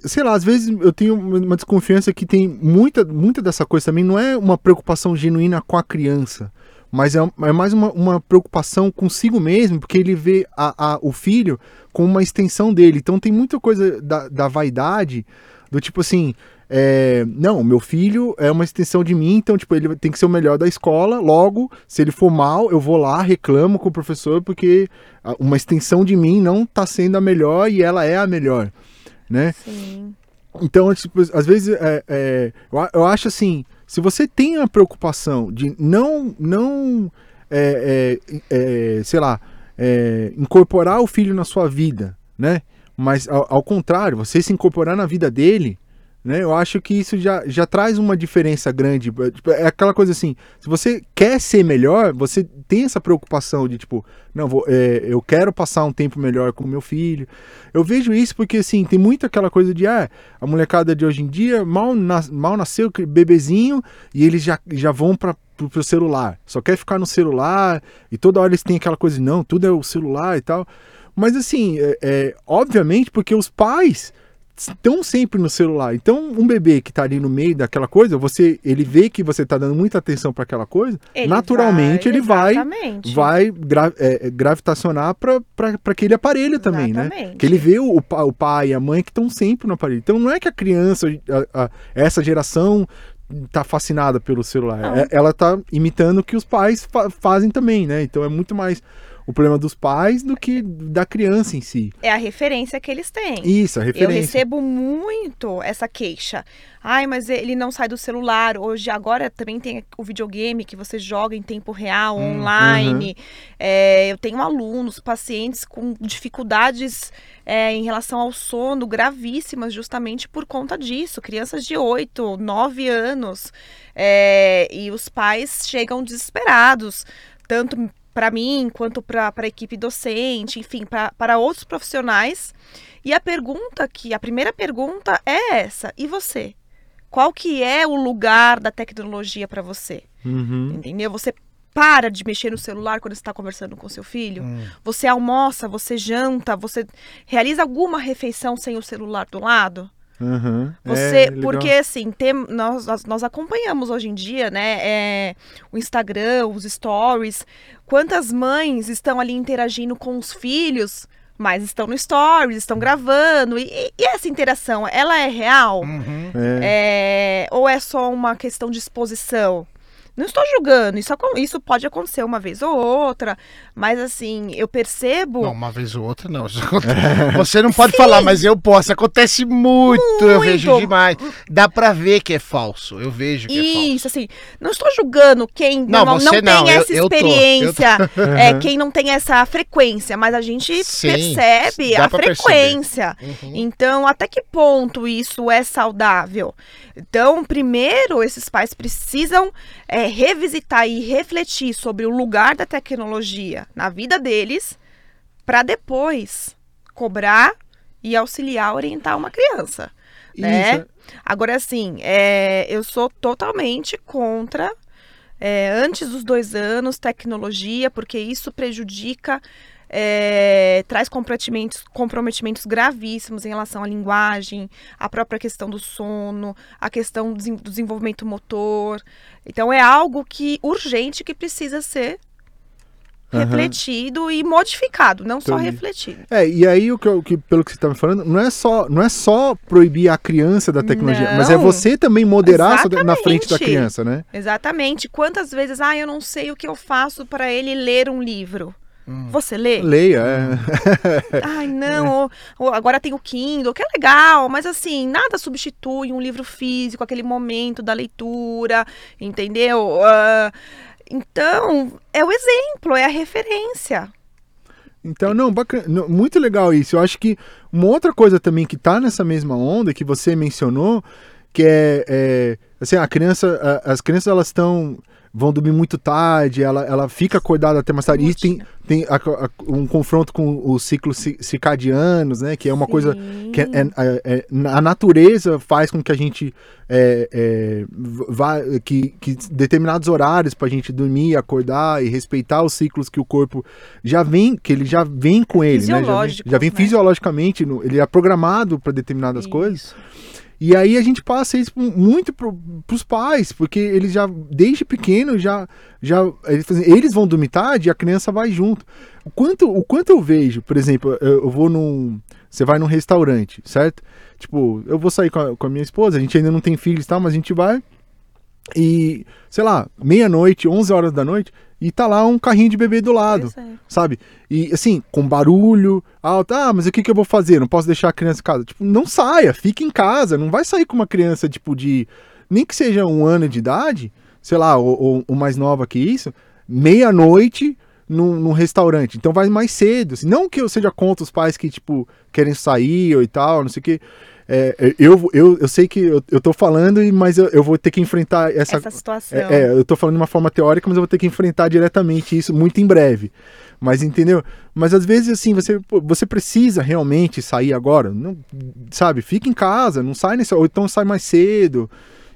sei lá, às vezes eu tenho uma desconfiança que tem muita, muita dessa coisa também, não é uma preocupação genuína com a criança, mas é, é mais uma, uma preocupação consigo mesmo, porque ele vê a, a- o filho como uma extensão dele. Então tem muita coisa da, da vaidade, do tipo assim, é, não, meu filho é uma extensão de mim, então tipo, ele tem que ser o melhor da escola, logo, se ele for mal, eu vou lá, reclamo com o professor, porque uma extensão de mim não tá sendo a melhor e ela é a melhor, né? Sim. Então, tipo, às vezes, é, é, eu, eu acho assim, se você tem a preocupação de não, não é, é, é, sei lá, é, incorporar o filho na sua vida, né? Mas, ao, ao contrário, você se incorporar na vida dele, né? Eu acho que isso já, já traz uma diferença grande. Tipo, É aquela coisa assim, se você quer ser melhor, você tem essa preocupação de, tipo, não, vou, é, eu quero passar um tempo melhor com o meu filho. Eu vejo isso porque, assim, tem muito aquela coisa de, ah, a molecada de hoje em dia mal, nas- mal nasceu bebezinho e eles já, já vão para pro celular. Só quer ficar no celular e toda hora eles têm aquela coisa, não, tudo é o celular e tal. Mas, assim, é, é, obviamente, porque os pais estão sempre no celular. Então, um bebê que tá ali no meio daquela coisa, você, ele vê que você tá dando muita atenção para aquela coisa, Ele naturalmente vai- ele vai exatamente. vai gra é, é, gravitacionar para aquele aparelho também, né? Exatamente. Que ele vê o, o pa- o pai e a mãe que estão sempre no aparelho. Então não é que a criança, a- a- essa geração tá fascinada pelo celular. Não. É- ela tá imitando o que os pais fa- fazem também, né? Então é muito mais o problema dos pais do que da criança em si. É a referência que eles têm. Isso, a Eu referência. recebo muito essa queixa. Ai, mas ele não sai do celular. Hoje, agora também tem o videogame que você joga em tempo real, Hum, online. É, eu tenho alunos, pacientes com dificuldades é, em relação ao sono gravíssimas, justamente por conta disso. Crianças de 8, 9 anos. É, e os pais chegam desesperados, tanto para mim quanto para a equipe docente, enfim, para outros profissionais. E a pergunta que, a primeira pergunta é essa: e você? Qual que é o lugar da tecnologia para você? Uhum. Entendeu? Você para de mexer no celular quando está conversando com seu filho? Hum. Você almoça, você janta, você realiza alguma refeição sem o celular do lado? Uhum. Você, É, porque assim, tem, nós, nós, nós acompanhamos hoje em dia, né, é, o Instagram, os stories, quantas mães estão ali interagindo com os filhos, mas estão no stories, estão gravando, e, e essa interação, ela é real? Uhum. É. É, ou é só uma questão de exposição? Não estou julgando, isso, isso pode acontecer uma vez ou outra, mas assim, eu percebo... Não, uma vez ou outra não. Isso. (laughs) Você não pode falar, mas eu posso. Acontece muito, eu vejo Muito. demais. Dá pra ver que é falso. Eu vejo que é falso. Isso, assim, não estou julgando quem Não, não, não, tem não, eu- essa eu tô, experiência, (laughs) é, Uhum. quem não tem essa frequência, mas a gente Sim, percebe a frequência. Uhum. Então, até que ponto isso é saudável? Então, primeiro, esses pais precisam é, revisitar e refletir sobre o lugar da tecnologia na vida deles, para depois cobrar e auxiliar, orientar uma criança né? Isso, Agora, assim, é, eu sou totalmente contra, é, antes dos dois anos, tecnologia, porque isso prejudica, é, traz comprometimentos, comprometimentos gravíssimos em relação à linguagem, a própria questão do sono, a questão do desen- do desenvolvimento motor. Então, é algo que urgente que precisa ser Aham. refletido e modificado, não só Entendi. refletido. É, e aí o que, eu- que- pelo que você está me falando, não é só não é só proibir a criança da tecnologia, mas é Não. você também moderar na frente da criança, né? Exatamente. Quantas vezes, ah, eu não sei o que eu faço para ele ler um livro. Hum. Você lê? Leia, é. (laughs) Ai, não. ou agora tem o Kindle, que é legal, mas assim, nada substitui um livro físico, aquele momento da leitura, entendeu? Ah, então, é o exemplo, é a referência. Então, não, bacana, muito legal isso. Eu acho que uma outra coisa também que tá nessa mesma onda que você mencionou, que é, é, assim, a criança, a- as crianças elas estão vão dormir muito tarde, ela, ela fica acordada até mais tarde. E tem, tem a- a- um confronto com os ciclos ci- circadianos, né? Que é uma coisa que é- é- é- a natureza faz com que a gente é, é, vá que, que determinados horários para a gente dormir, acordar e respeitar os ciclos que o corpo já vem, que ele já vem com ele, né? Já vem, já vem né? fisiologicamente, no- ele é programado para determinadas coisas. E aí a gente passa isso muito pro, pros pais, porque eles já, desde pequeno, já, já eles, vão dormir tarde e a criança vai junto. O quanto, o quanto eu vejo, por exemplo, eu, eu vou num. Você vai num restaurante, certo? Tipo, eu vou sair com a, com a minha esposa, a gente ainda não tem filhos e tal, mas a gente vai. E, sei lá, meia-noite, 11 horas da noite, e tá lá um carrinho de bebê do lado é. sabe? E assim, com barulho, alto, ah, mas o que, que eu vou fazer? Não posso deixar a criança em casa. Tipo, não saia, fique em casa. Não vai sair com uma criança, tipo, de. Nem que seja um ano de idade, sei lá, ou, ou- ou mais nova que isso, meia-noite num, num restaurante. Então vai mais cedo. assim. Não que eu seja contra os pais que, tipo, querem sair ou e tal, não sei o quê. É, eu, eu, eu sei que eu, eu tô falando, e- mas eu, eu vou ter que enfrentar essa, Essa situação. é, é, eu tô falando de uma forma teórica, mas eu vou ter que enfrentar diretamente isso muito em breve. Mas entendeu? Mas às vezes assim, você, você precisa realmente sair agora, não, sabe? Fica em casa, não sai nesse, ou então sai mais cedo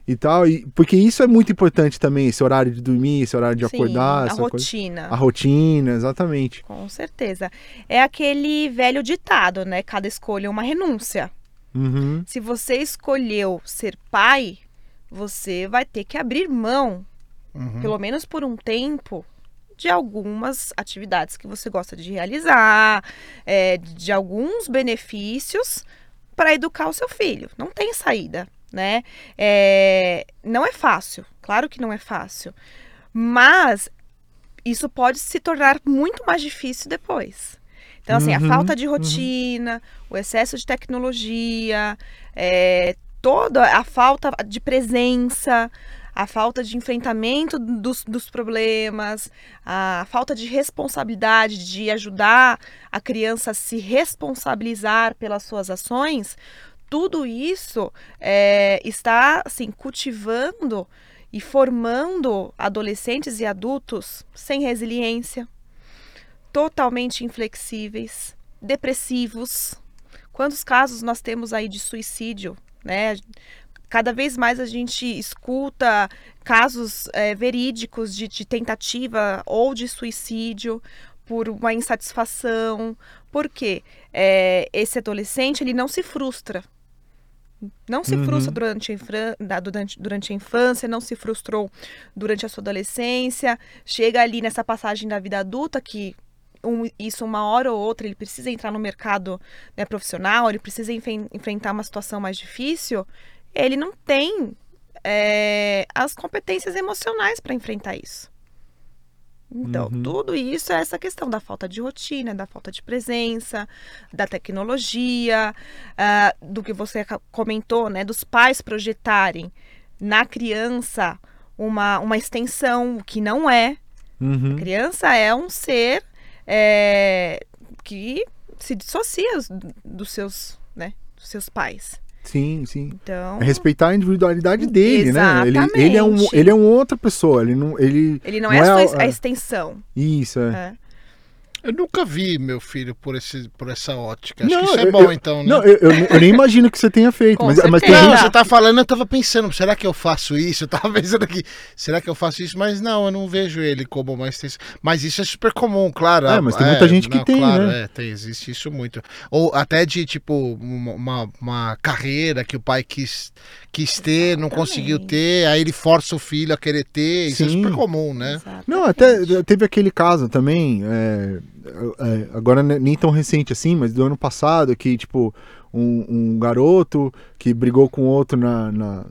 e tal, e, porque isso é muito importante também, esse horário de dormir, esse horário de Sim, acordar, a essa coisa. rotina. A rotina, exatamente. Com certeza. É aquele velho ditado, né? Cada escolha é uma renúncia. Uhum. Se você escolheu ser pai, você vai ter que abrir mão, Uhum. pelo menos por um tempo, de algumas atividades que você gosta de realizar, é, de alguns benefícios para educar o seu filho. Não tem saída, né? É, não é fácil, claro que não é fácil, mas isso pode se tornar muito mais difícil depois. Então, assim, a Uhum, falta de uhum. rotina, o excesso de tecnologia, é, toda a falta de presença, a falta de enfrentamento dos, dos problemas, a falta de responsabilidade de ajudar a criança a se responsabilizar pelas suas ações, tudo isso é, está assim cultivando e formando adolescentes e adultos sem resiliência, totalmente inflexíveis, depressivos. Quantos casos nós temos aí de suicídio, né? Cada vez mais a gente escuta casos é, verídicos de, de tentativa ou de suicídio por uma insatisfação. Por quê? É, esse adolescente ele não se frustra. Não se Uhum. frustra durante a, durante, durante a infância, não se frustrou durante a sua adolescência. Chega ali nessa passagem da vida adulta que um- isso uma hora ou outra ele precisa entrar no mercado né, profissional, ele precisa enfen- enfrentar uma situação mais difícil. Ele não tem é, as competências emocionais para enfrentar isso. Então, Uhum. tudo isso é essa questão da falta de rotina, da falta de presença, da tecnologia, ah, do que você comentou, né? Dos pais projetarem na criança uma, uma extensão, o que não é. A Uhum. criança é um ser é, que se dissocia dos- seus, né? Dos seus pais. Sim, sim. Então, É respeitar a individualidade dele, né? Ele, ele, é um, Exatamente. ele é uma outra pessoa. Ele não. Ele, ele não, não é, a, é sua, a- a extensão. Isso, é. É. Eu nunca vi meu filho por, esse, por essa ótica. Acho Não, que isso é bom, eu- então, né? Não, eu, eu, eu nem imagino que você tenha feito. Mas, mas tem. Não, gente. você tá falando, eu tava pensando, será que eu faço isso? Eu tava (laughs) pensando aqui, será que eu faço isso? Mas não, eu não vejo ele como uma extensão. Mas isso é super comum, claro. É, mas tem muita gente que tem, claro, né? É, tem, existe isso muito. Ou até de, tipo, uma, uma, uma carreira que o pai quis, quis ter, não conseguiu ter, aí ele força o filho a querer ter. Isso é Sim. super comum, né? Exatamente. Não, até teve aquele caso também, é, é, agora ne- nem tão recente assim, mas do ano passado, que, tipo, um, um garoto que brigou com outro na, na-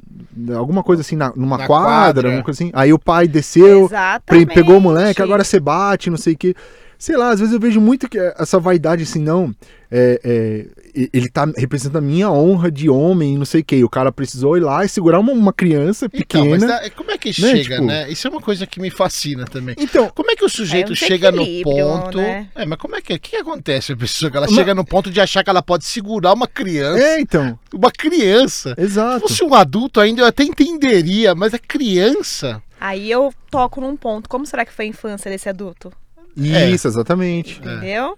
alguma coisa assim, na- numa Na quadra, quadra. alguma coisa assim. Aí o pai desceu, Exatamente. pegou o moleque, agora você bate, não sei o que. Sei lá, às vezes eu vejo muito que essa vaidade assim, não. é, é, ele tá representando a minha honra de homem, não sei o que. O cara precisou ir lá e segurar uma, uma criança Então, pequena. mas dá- como é que né, chega, tipo- né? Isso é uma coisa que me fascina também. Então, Como é que o sujeito É um chega no ponto. né? É, mas como é que. O que acontece a pessoa que ela Mas- chega no ponto de achar que ela pode segurar uma criança? é, então, Uma criança. Se exato. fosse um adulto ainda, eu até entenderia, mas é criança. Aí eu toco num ponto. Como será que foi a infância desse adulto? É. Isso, exatamente. Entendeu?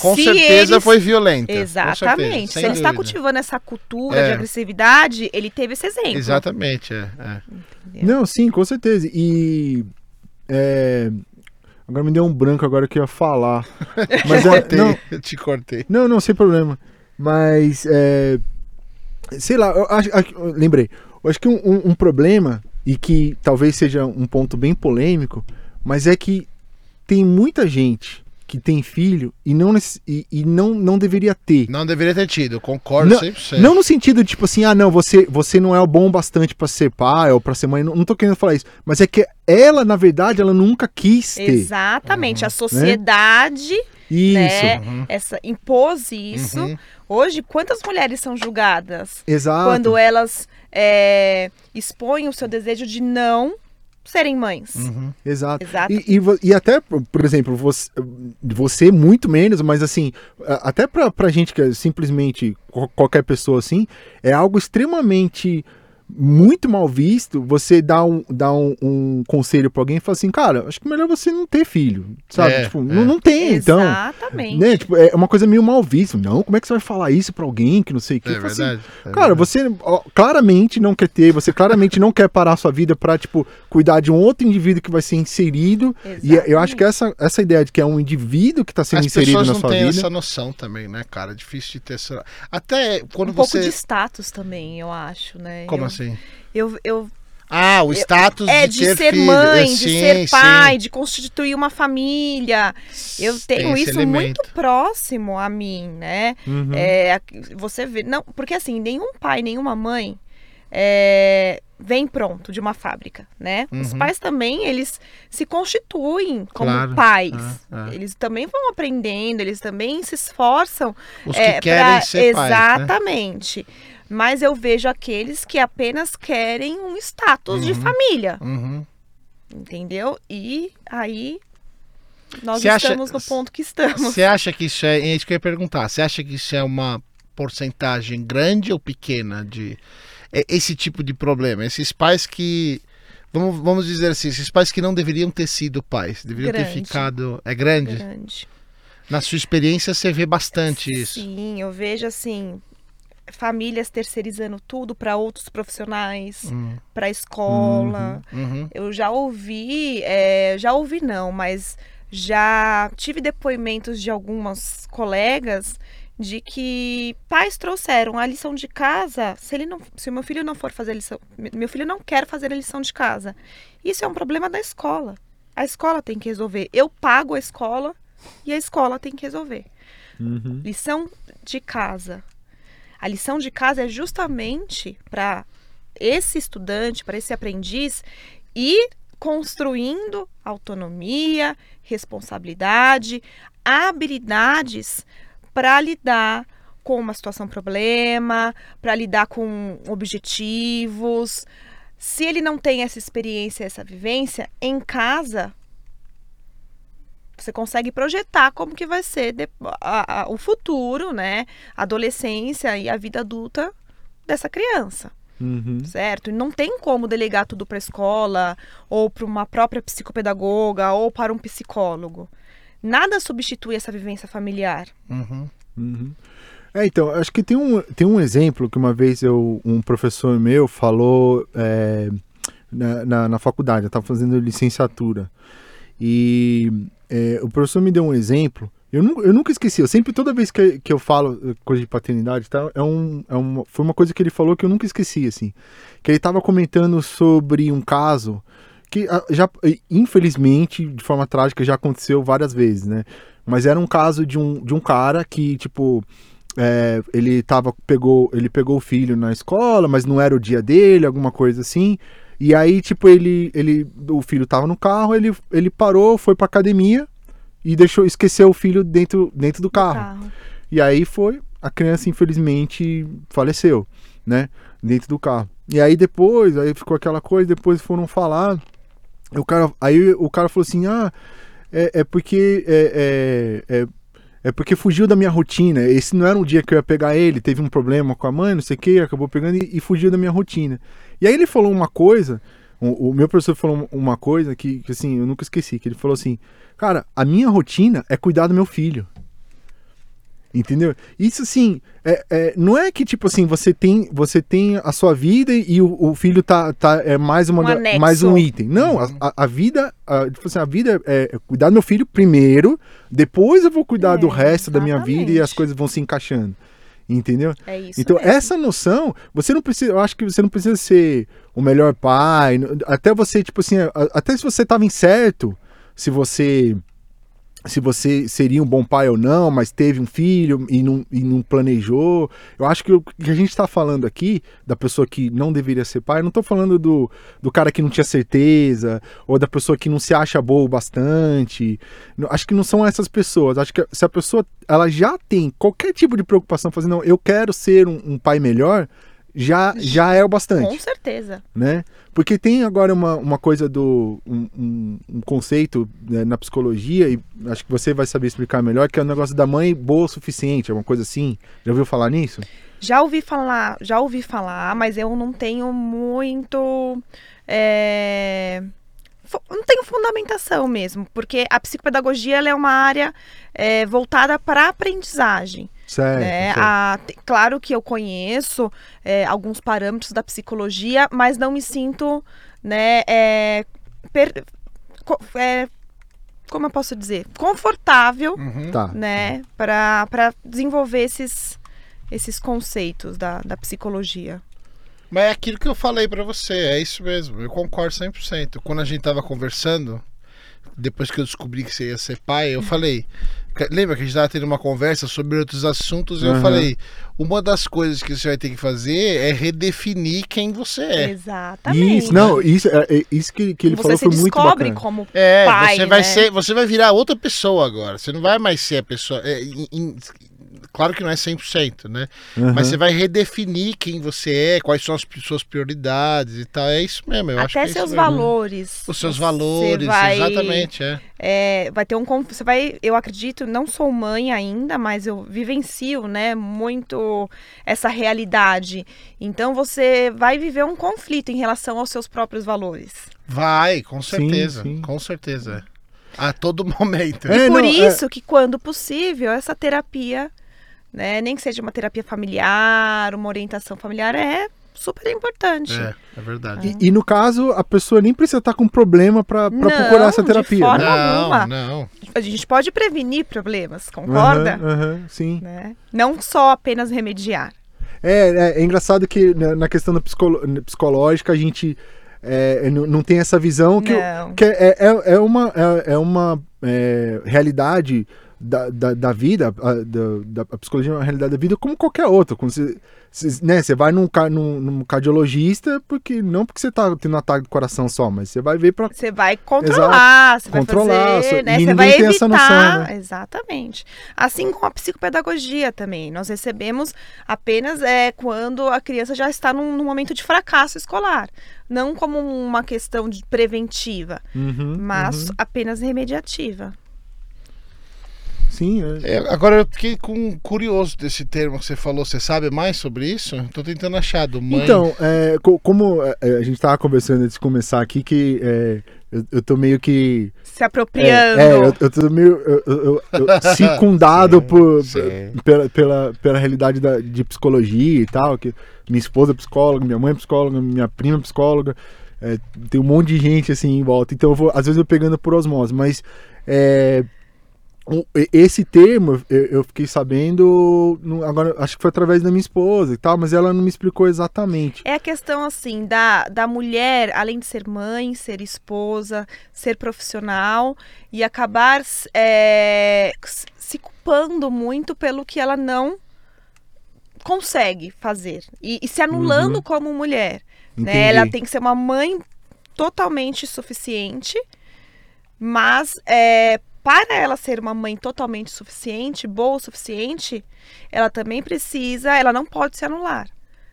Com Se certeza ele- foi violenta. com Exatamente. certeza, Se ele está cultivando essa cultura É. de agressividade, ele teve esse exemplo. Exatamente, é. é. Não, sim, com certeza. E. é, Agora me deu um branco agora que eu ia falar. (laughs) Mas é, Cortei, não, eu te cortei. não, não, sem problema. Mas. é, Sei lá, eu acho, acho- eu lembrei. Eu acho que um, um- um problema, e que talvez seja um ponto bem polêmico, mas é que tem muita gente que tem filho e não, e, e não, não deveria ter. Não deveria ter tido, concordo Não, 100%. Não no sentido de, tipo assim, ah, não, você, você não é o bom bastante pra ser pai ou pra ser mãe. Não, não tô querendo falar isso. Mas é que ela, na verdade, ela nunca quis ter. Exatamente. A sociedade Isso. né, Uhum. essa, impôs isso. Uhum. Hoje, quantas mulheres são julgadas Exato. quando elas é, expõem o seu desejo de não serem mães? Uhum. Exato. Exato. E, e, e até, por exemplo, você, você muito menos, mas assim, até pra, pra gente que é simplesmente qu- qualquer pessoa assim, é algo extremamente muito mal visto você dar um, dar um, um conselho pra alguém e falar assim, cara, acho que melhor você não ter filho, sabe? É, tipo, é. Não, não tem, então. Exatamente. Né? Tipo, é uma coisa meio mal vista. Não, como é que você vai falar isso pra alguém que não sei o que? É assim, verdade. é Cara, verdade. você ó, claramente não quer ter, você claramente não quer parar a sua vida pra, tipo, cuidar de um outro indivíduo que vai ser inserido. E eu acho que essa, essa ideia de que é um indivíduo que tá sendo As inserido pessoas na não sua têm vida. essa noção também, né, cara? É difícil de ter essa. Até quando um pouco você. de status também, eu acho, né? Como eu, assim? Eu, eu, Ah, o status é de, de, ser filho. mãe, É, de sim, ser sim. pai, de constituir uma família. Eu tenho isso elemento. muito próximo a mim, né? Uhum. É, você vê. Não, porque assim, nenhum pai, nenhuma mãe é, vem pronto de uma fábrica, né? Os Uhum. pais também, eles se constituem como Claro. pais. É, é. Eles também vão aprendendo, eles também se esforçam Os que é, querem pra- ser pais. Né? Mas eu vejo aqueles que apenas querem um status de Uhum. família, Uhum. entendeu? E aí nós acha- estamos no ponto que estamos. Você acha que isso é. É isso que eu ia perguntar. Você acha que isso é uma porcentagem grande ou pequena de. é Esse tipo de problema? Esses pais que. Vamos, vamos dizer assim, esses pais que não deveriam ter sido pais, deveriam ter Grande. ficado. É grande? Grande. Na sua experiência você vê bastante isso. Sim, eu vejo assim famílias terceirizando tudo para outros profissionais, Hum, para escola. uhum. Eu já ouvi, é, já ouvi não, mas já tive depoimentos de algumas colegas de que pais trouxeram a lição de casa, se ele não, se o meu filho não for fazer a lição, meu filho não quer fazer a lição de casa. Isso é um problema da escola. A escola tem que resolver. Eu pago a escola e a escola tem que resolver. Uhum. Lição de casa. A lição de casa é justamente para esse estudante, para esse aprendiz, ir construindo autonomia, responsabilidade, habilidades para lidar com uma situação problema, para lidar com objetivos. Se ele não tem essa experiência, essa vivência, em casa, você consegue projetar como que vai ser de- a- a- o futuro, né? A adolescência e a vida adulta dessa criança, Uhum. certo? E não tem como delegar tudo para a escola ou para uma própria psicopedagoga ou para um psicólogo. Nada substitui essa vivência familiar. Uhum. Uhum. É, então, acho que tem um, tem um exemplo que uma vez eu, um professor meu falou é, na, na, na faculdade, eu estava fazendo licenciatura. E é, o professor me deu um exemplo. Eu, nu- eu nunca esqueci, eu sempre, toda vez que, que eu falo eh, coisa de paternidade tal, é um, é uma, foi uma coisa que ele falou que eu nunca esqueci, assim. Que ele estava comentando sobre um caso que ah, já, infelizmente, de forma trágica, já aconteceu várias vezes, né? Mas era um caso de um, de um cara que, tipo, é, ele tava, pegou, ele pegou o filho na escola, mas não era o dia dele, alguma coisa assim. E aí, tipo, ele, ele, o filho tava no carro, ele, ele parou, foi pra academia e deixou, esqueceu o filho dentro, dentro do carro. Carro. E aí foi, a criança infelizmente faleceu, né? Dentro do carro. E aí depois, aí ficou aquela coisa, depois foram falar. O cara, aí o cara falou assim: ah, é, é porque. É, é, é, porque fugiu da minha rotina. Esse não era um dia que eu ia pegar ele, teve um problema com a mãe, não sei o que, acabou pegando e, e fugiu da minha rotina. E aí ele falou uma coisa, o, o meu professor falou uma coisa que, que, assim, eu nunca esqueci, que ele falou assim, cara, a minha rotina é cuidar do meu filho. Entendeu? Isso assim, é, é, não é que tipo assim, você tem, você tem a sua vida e o, o filho tá, tá é mais uma Um mais um item. Não, a, a- a vida, a, tipo assim, a vida é, é cuidar do meu filho primeiro, depois eu vou cuidar É, do resto da minha vida e as exatamente. coisas vão se encaixando. Entendeu? É isso. Então, mesmo. essa noção, você não precisa, eu acho que você não precisa ser o melhor pai, até você, tipo assim, até se você estava incerto, se você se você seria um bom pai ou não, mas teve um filho e não, e não planejou. Eu acho que o que a gente está falando aqui, da pessoa que não deveria ser pai, eu não estou falando do, do cara que não tinha certeza, ou da pessoa que não se acha boa o bastante. Acho que não são essas pessoas. Acho que se a pessoa ela já tem qualquer tipo de preocupação, fazendo, não, eu quero ser um, um pai melhor, já, já é o bastante Com certeza. né? Porque tem agora uma, uma coisa do. um, um- um conceito né, na psicologia, e acho que você vai saber explicar melhor, que é o negócio da mãe boa o suficiente, é uma coisa assim. Já ouviu falar nisso? Já ouvi falar, já ouvi falar, mas eu não tenho muito. é, não tenho fundamentação mesmo, porque a psicopedagogia é uma área é, voltada para a aprendizagem. Certo. né? certo. A- te- claro que eu conheço é, alguns parâmetros da psicologia, mas não me sinto, né, é, per- co- é, como eu posso dizer, confortável, Uhum. Tá. né, para desenvolver esses, esses conceitos da, da psicologia. Mas é aquilo que eu falei pra você, é isso mesmo. Eu concordo 100%. Quando a gente tava conversando, depois que eu descobri que você ia ser pai, eu falei. Lembra que a gente tava tendo uma conversa sobre outros assuntos? e Eu Aham. falei: uma das coisas que você vai ter que fazer é redefinir quem você é. Exatamente. Isso, não, isso, é, é isso que, que ele Você falou foi muito descobre bacana. como É, pai, você vai né? ser, você vai virar outra pessoa agora. Você não vai mais ser a pessoa. é, em- em- claro que não é 100%, né? Aham. Mas você vai redefinir quem você é, quais são as suas prioridades e tal. É isso mesmo. Eu acho que até é seus mesmo. valores. Os seus valores, vai- exatamente, é. é, vai ter um você vai eu acredito não sou mãe ainda mas eu vivencio né muito essa realidade então você vai viver um conflito em relação aos seus próprios valores Vai, com Sim, certeza. sim. Com certeza. A todo momento. É, por não, é- isso que quando possível essa terapia né nem que seja uma terapia familiar uma orientação familiar é super importante É, é verdade. E, e no caso, a pessoa nem precisa estar com problema Não, procurar essa de terapia. forma- né? alguma. Não, não. a gente pode prevenir problemas concorda Aham, aham, sim. né não só apenas remediar É, é, é engraçado que na, na questão da psicolo- psicológica a gente é, não, não tem essa visão que, não que é, é, é uma, é, é uma é, realidade da, da, da vida, a, da, da a psicologia é uma realidade da vida como qualquer outra. Quando você, você, né, você vai num, num, num cardiologista, porque não porque você tá tendo um ataque do coração só, mas você vai ver pra. Você vai controlar, você Controlar, vai fazer, né? Você vai evitar. essa noção, né? Exatamente. Assim como a psicopedagogia também. Nós recebemos apenas é, quando a criança já está num, num momento de fracasso escolar. Não como uma questão de preventiva, Uhum, mas uhum. apenas remediativa. Sim, é. É, agora eu fiquei com, curioso desse termo que você falou. Você sabe mais sobre isso? Tô tentando achar do mãe. Então, é, co- como é, a gente tava conversando antes de começar aqui, que é, eu, eu tô meio que. Se É, apropriando. é, eu, eu tô meio eu, eu- eu- (laughs) circundado Sim, por, sim. pela, pela, pela realidade da, de psicologia e tal. Que minha esposa é psicóloga, minha mãe é psicóloga, minha prima é psicóloga. é, tem um monte de gente assim em volta. Então, eu vou, às vezes eu pegando por osmose, mas. é, esse termo eu, fiquei sabendo agora acho que foi através da minha esposa e tal mas ela não me explicou exatamente É a questão, assim, da, da mulher, além de ser mãe, ser esposa, ser profissional e acabar é, se culpando muito pelo que ela não consegue fazer e, e se anulando Uhum. como mulher. Entendi. Né? Ela tem que ser uma mãe totalmente suficiente, mas é, para ela ser uma mãe totalmente suficiente, boa o suficiente, ela também precisa, ela não pode se anular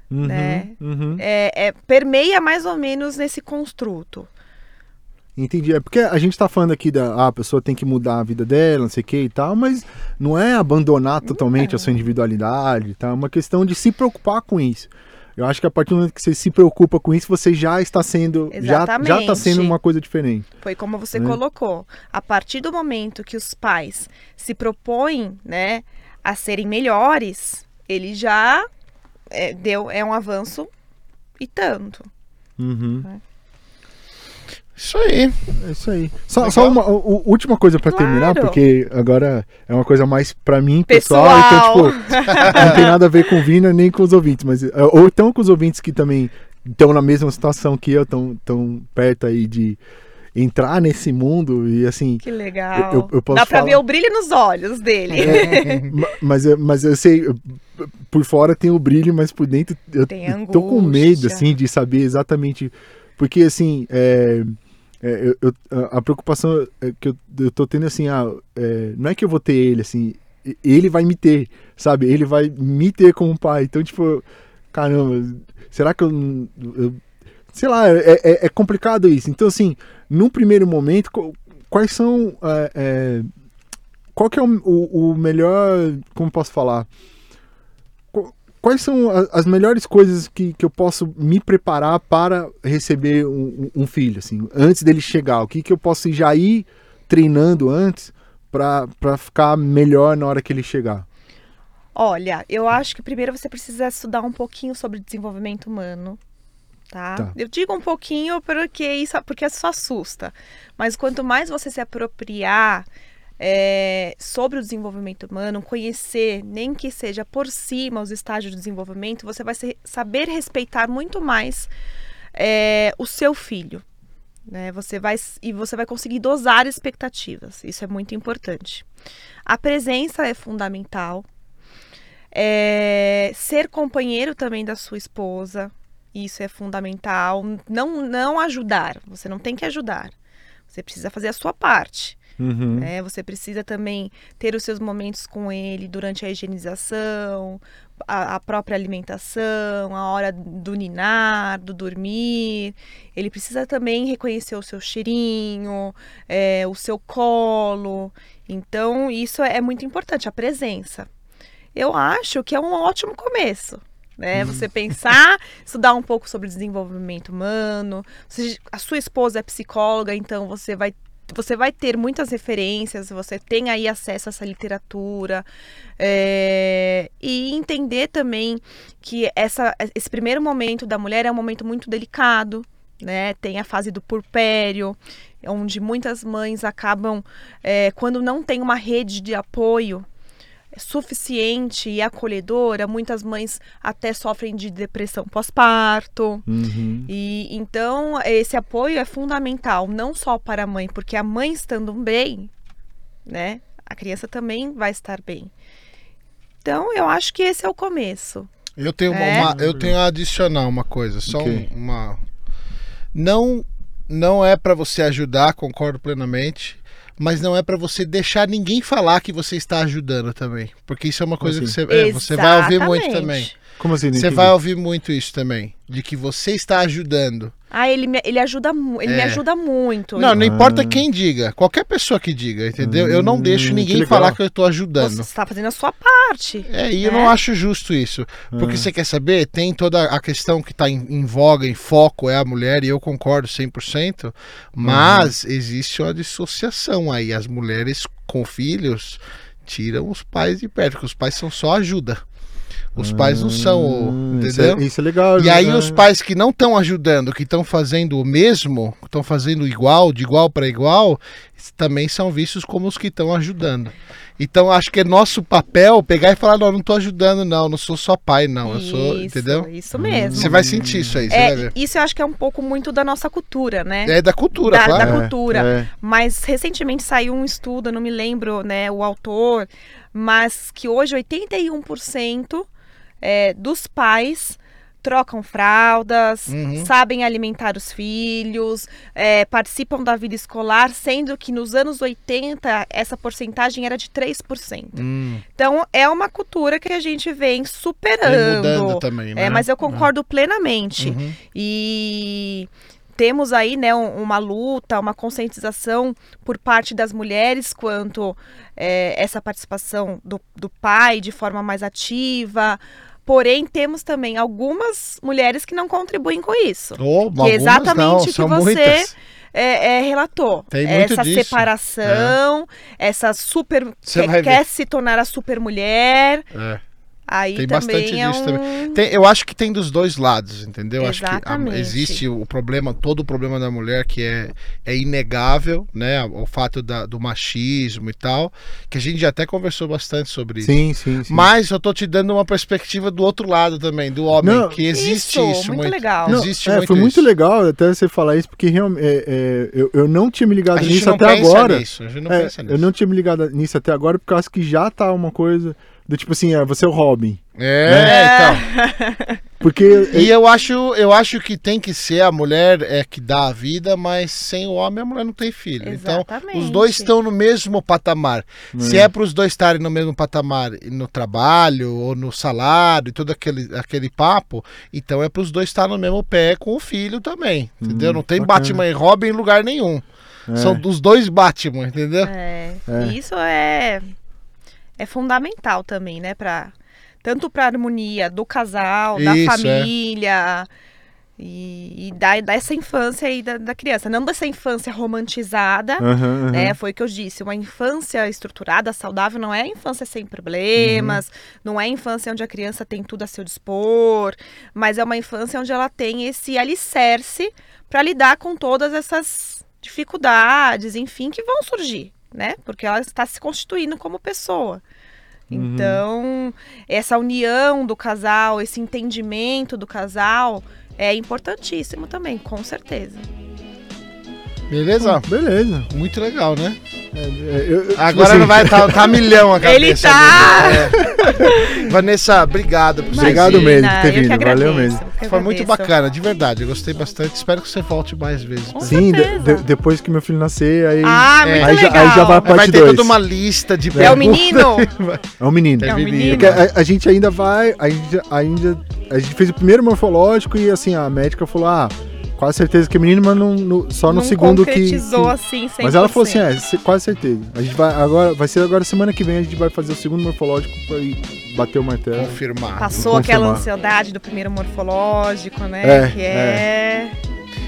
Uhum, né? uhum. é, é, permeia mais ou menos nesse construto. Entendi. É porque a gente tá falando aqui da ah, a pessoa tem que mudar a vida dela, não sei o que e tal, mas não é abandonar totalmente a sua individualidade, tá? É uma questão de se preocupar com isso. Eu acho que a partir do momento que você se preocupa com isso, você já está sendo. Já, já tá Exatamente. sendo uma coisa diferente. Foi como você Né? colocou. A partir do momento que os pais se propõem, né, a serem melhores, ele já é, deu é um avanço e tanto. Uhum. Isso aí. É isso aí. Só, só uma u- u- última coisa pra Claro. terminar, porque agora é uma coisa mais pra mim, Pessoal. pessoal, então, tipo, (laughs) não tem nada a ver com o Vina nem com os ouvintes, mas. eh, Ou então com os ouvintes que também estão na mesma situação que eu, estão tão perto aí de entrar nesse mundo e assim. Que legal. Eu- eu posso Dá pra falar- ver o brilho nos olhos dele. é, (laughs) ma- mas, eu- mas eu sei, eu- por fora tem o brilho, mas por dentro eu, Tem eu tô com medo, angústia. assim, de saber exatamente. Porque, assim, é, é, eu- eu- a, preocupação é que eu, eu tô tendo, assim, ah, é, não é que eu vou ter ele, assim, ele vai me ter, sabe? Ele vai me ter como pai. Então, tipo, caramba, será que eu. eu- sei lá, é, é- é complicado isso. Então, assim, num primeiro momento, qu- quais são. é, é, qual que é o, o- o melhor. Como posso falar? Qu- quais são as melhores coisas que, que eu posso me preparar para receber um, um- um filho, assim, antes dele chegar? O que, que eu posso já ir treinando antes para ficar melhor na hora que ele chegar? Olha, eu acho que primeiro você precisa estudar um pouquinho sobre desenvolvimento humano. Tá? Tá. Eu digo um pouquinho porque isso, porque isso assusta. Mas quanto mais você se apropriar é, sobre o desenvolvimento humano, conhecer, nem que seja por cima os estágios de desenvolvimento, você vai se- saber respeitar muito mais é, o seu filho. Né? Você vai, e você vai conseguir dosar expectativas. Isso é muito importante. A presença é fundamental. É, ser companheiro também da sua esposa, isso é fundamental. Não, não ajudar, você não tem que ajudar. Você precisa fazer a sua parte. Uhum. né? Você precisa também ter os seus momentos com ele durante a higienização, a, a própria alimentação, a hora do ninar, do dormir. Ele precisa também reconhecer o seu cheirinho, é, o seu colo. Então, isso é muito importante, a presença. Eu acho que é um ótimo começo. Né? Você pensar, (laughs) estudar um pouco sobre desenvolvimento humano. A sua esposa é psicóloga, então você vai você vai ter muitas referências, você tem aí acesso a essa literatura é, e entender também que essa, esse primeiro momento da mulher é um momento muito delicado, né? Tem a fase do purpério, onde muitas mães acabam, é, quando não tem uma rede de apoio suficiente e acolhedora, muitas mães até sofrem de depressão pós-parto. Uhum. E então esse apoio é fundamental, não só para a mãe, porque a mãe estando bem, né, a criança também vai estar bem. Então eu acho que esse é o começo. Eu tenho, uma- É? uma- eu tenho a adicionar uma coisa, só Ok. um- uma. Não, não é pra você ajudar, concordo plenamente, mas não é pra você deixar ninguém falar que você está ajudando também, porque isso é uma coisa que assim? você, é, você vai ouvir muito também. Como assim? Você entendi. vai ouvir muito isso também, de que você está ajudando. Ah, ele me, ele ajuda, ele me É. ajuda muito. Não, não Ah. importa quem diga, qualquer pessoa que diga, entendeu? eu não Hum, deixo que ninguém legal. falar que eu estou Você ajudando. está fazendo a sua parte. É, e eu né? não acho justo isso. Porque Ah. você quer saber, tem toda a questão que está em, em voga, em foco, é a mulher, e eu concordo 100%, mas existe uma dissociação aí. As mulheres com filhos tiram os pais de perto, porque os pais são só ajuda. Os pais não são, o- Ah, isso entendeu? é- Isso é, legal. E aí né? os pais que não estão ajudando, que estão fazendo o mesmo, estão fazendo igual, de igual para igual, também são vistos como os que estão ajudando. Então acho que é nosso papel pegar e falar, não, não estou ajudando não, não sou só pai não, eu sou, Isso, entendeu? Isso mesmo. Você vai sentir isso aí, É, isso eu acho que é um pouco muito da nossa cultura, né? É da cultura, Da- claro. da cultura. É, Mas recentemente saiu um estudo, eu não me lembro né, o autor, mas que hoje 81% é, dos pais trocam fraldas, Uhum. sabem alimentar os filhos, é, participam da vida escolar, sendo que nos anos 80 essa porcentagem era de 3%. Hum, Então é uma cultura que a gente vem vem superando. mudando também, né? É, mas eu concordo plenamente. Uhum. E temos aí né, um- uma luta, uma conscientização por parte das mulheres quanto é, essa participação do, do pai de forma mais ativa. Porém, temos também algumas mulheres que não contribuem com isso. Oh, Que é exatamente o que você é, é, relatou. Tem muito essa disso. É. separação, essa super. Você quer, quer se tornar a super mulher. É. Aí Tem bastante é disso um... também. Tem- eu acho que tem dos dois lados, entendeu? Acho que a- Exatamente. existe o problema, todo o problema da mulher que é, é inegável, né? O fato da- do machismo e tal, que a gente já até conversou bastante sobre isso. sim, sim, sim. Mas eu tô te dando uma perspectiva do outro lado também, do homem, Não, que existe Isso, isso, muito muito. legal. Não, existe é, muito foi muito isso. legal até você falar isso, porque realmente é, é, eu, eu não tinha me ligado A gente nisso não até pensa agora. nisso, a gente não É, pensa nisso. eu não tinha me ligado nisso até agora, porque eu acho que já tá uma coisa do tipo assim, é, você é o Robin. É, então. Porque (laughs) E eu acho, eu acho que tem que ser a mulher é que dá a vida, mas sem o homem a mulher não tem filho. Então, Exatamente. os dois estão no mesmo patamar. Se é para os dois estarem no mesmo patamar no trabalho ou no salário e todo aquele, aquele papo, então é para os dois estar no mesmo pé com o filho também, entendeu? Hum, não tem bacana. Batman e Robin em lugar nenhum. É. São dos dois Batman, entendeu? É, É. Isso é, é fundamental também, né? Pra tanto para harmonia do casal, da Isso, é. família e, e da, dessa infância aí da, da criança, não dessa infância romantizada. Aham, aham. né? Foi o que eu disse, uma infância estruturada, saudável, não é a infância sem problemas, não é a infância onde a criança tem tudo a seu dispor, mas é uma infância onde ela tem esse alicerce para lidar com todas essas dificuldades, enfim, que vão surgir, né? Porque ela está se constituindo como pessoa. Uhum. Então, essa união do casal, esse entendimento do casal é importantíssimo também, com certeza. Beleza? Beleza. Muito legal, né? É, é, eu- eu- Agora tipo não vai tá, (laughs) tá milhão a cabeça. Ele tá! dele. É. Vanessa, obrigado por você Obrigado mesmo por ter vindo, valeu agradeço, mesmo. eu que Foi muito bacana, de verdade. Eu gostei bastante. Espero que você volte mais vezes. Com Sim, de- depois que meu filho nascer, aí Ah, É. Aí já- aí já vai Vai parte ter dois. toda uma lista de É o perguntas. (laughs) menino? é um menino. É um menino. a, a gente ainda vai, a gente ainda a gente fez o primeiro morfológico e assim a médica falou: "Ah, quase certeza que é menino, mas não, no- só no não segundo que, concretizou que- assim, 100%. Mas ela falou assim: "É, quase certeza. A gente vai agora, vai ser agora semana que vem a gente vai fazer o segundo morfológico para bater o martelo". Confirmar. Passou Vou aquela confirmar. ansiedade do primeiro morfológico, né? É, que é...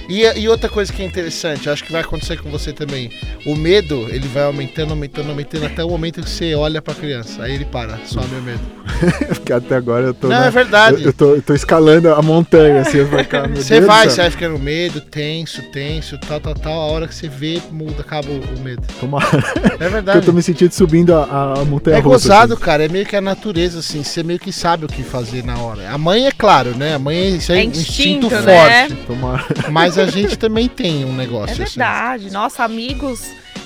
E, e outra coisa que é interessante, acho que vai acontecer com você também. O medo, ele vai aumentando, aumentando, aumentando até o momento que você olha pra criança. Aí ele para, some o medo. (laughs) Porque até agora eu tô Não, na- é verdade. eu, eu tô, eu tô escalando a montanha assim, eu falei, cara, meu Você Deus vai, você vai ficando medo, tenso, tenso, tal, tal, tal. A hora que você vê, muda, acaba o, o medo. Tomara, É porque eu verdade. tô me sentindo subindo a, a montanha É russa. gozado, assim. cara. É meio que a natureza, assim. Você meio que sabe o que fazer na hora. A mãe, é claro, né? A mãe isso é, É um instinto, instinto né? forte. Tomara. Mas a gente também tem um É negócio assim. verdade. Nossa, amigos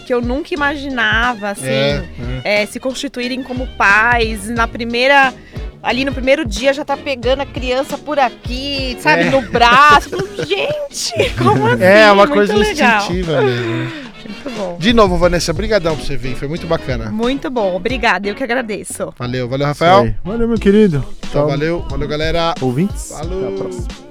que eu nunca imaginava, assim, É, é, se constituírem como pais. Na primeira. Ali no primeiro dia já tá pegando a criança por aqui, sabe, É. no braço. Gente, como assim? É, uma Muito coisa legal. instintiva mesmo. Muito bom. De novo, Vanessa, brigadão por você vir. Foi muito bacana. Muito bom. Obrigada, eu que agradeço. Valeu, valeu, Rafael. Valeu, meu querido. Então, Tchau, valeu, valeu, galera. ouvintes. Falou. Até a próxima.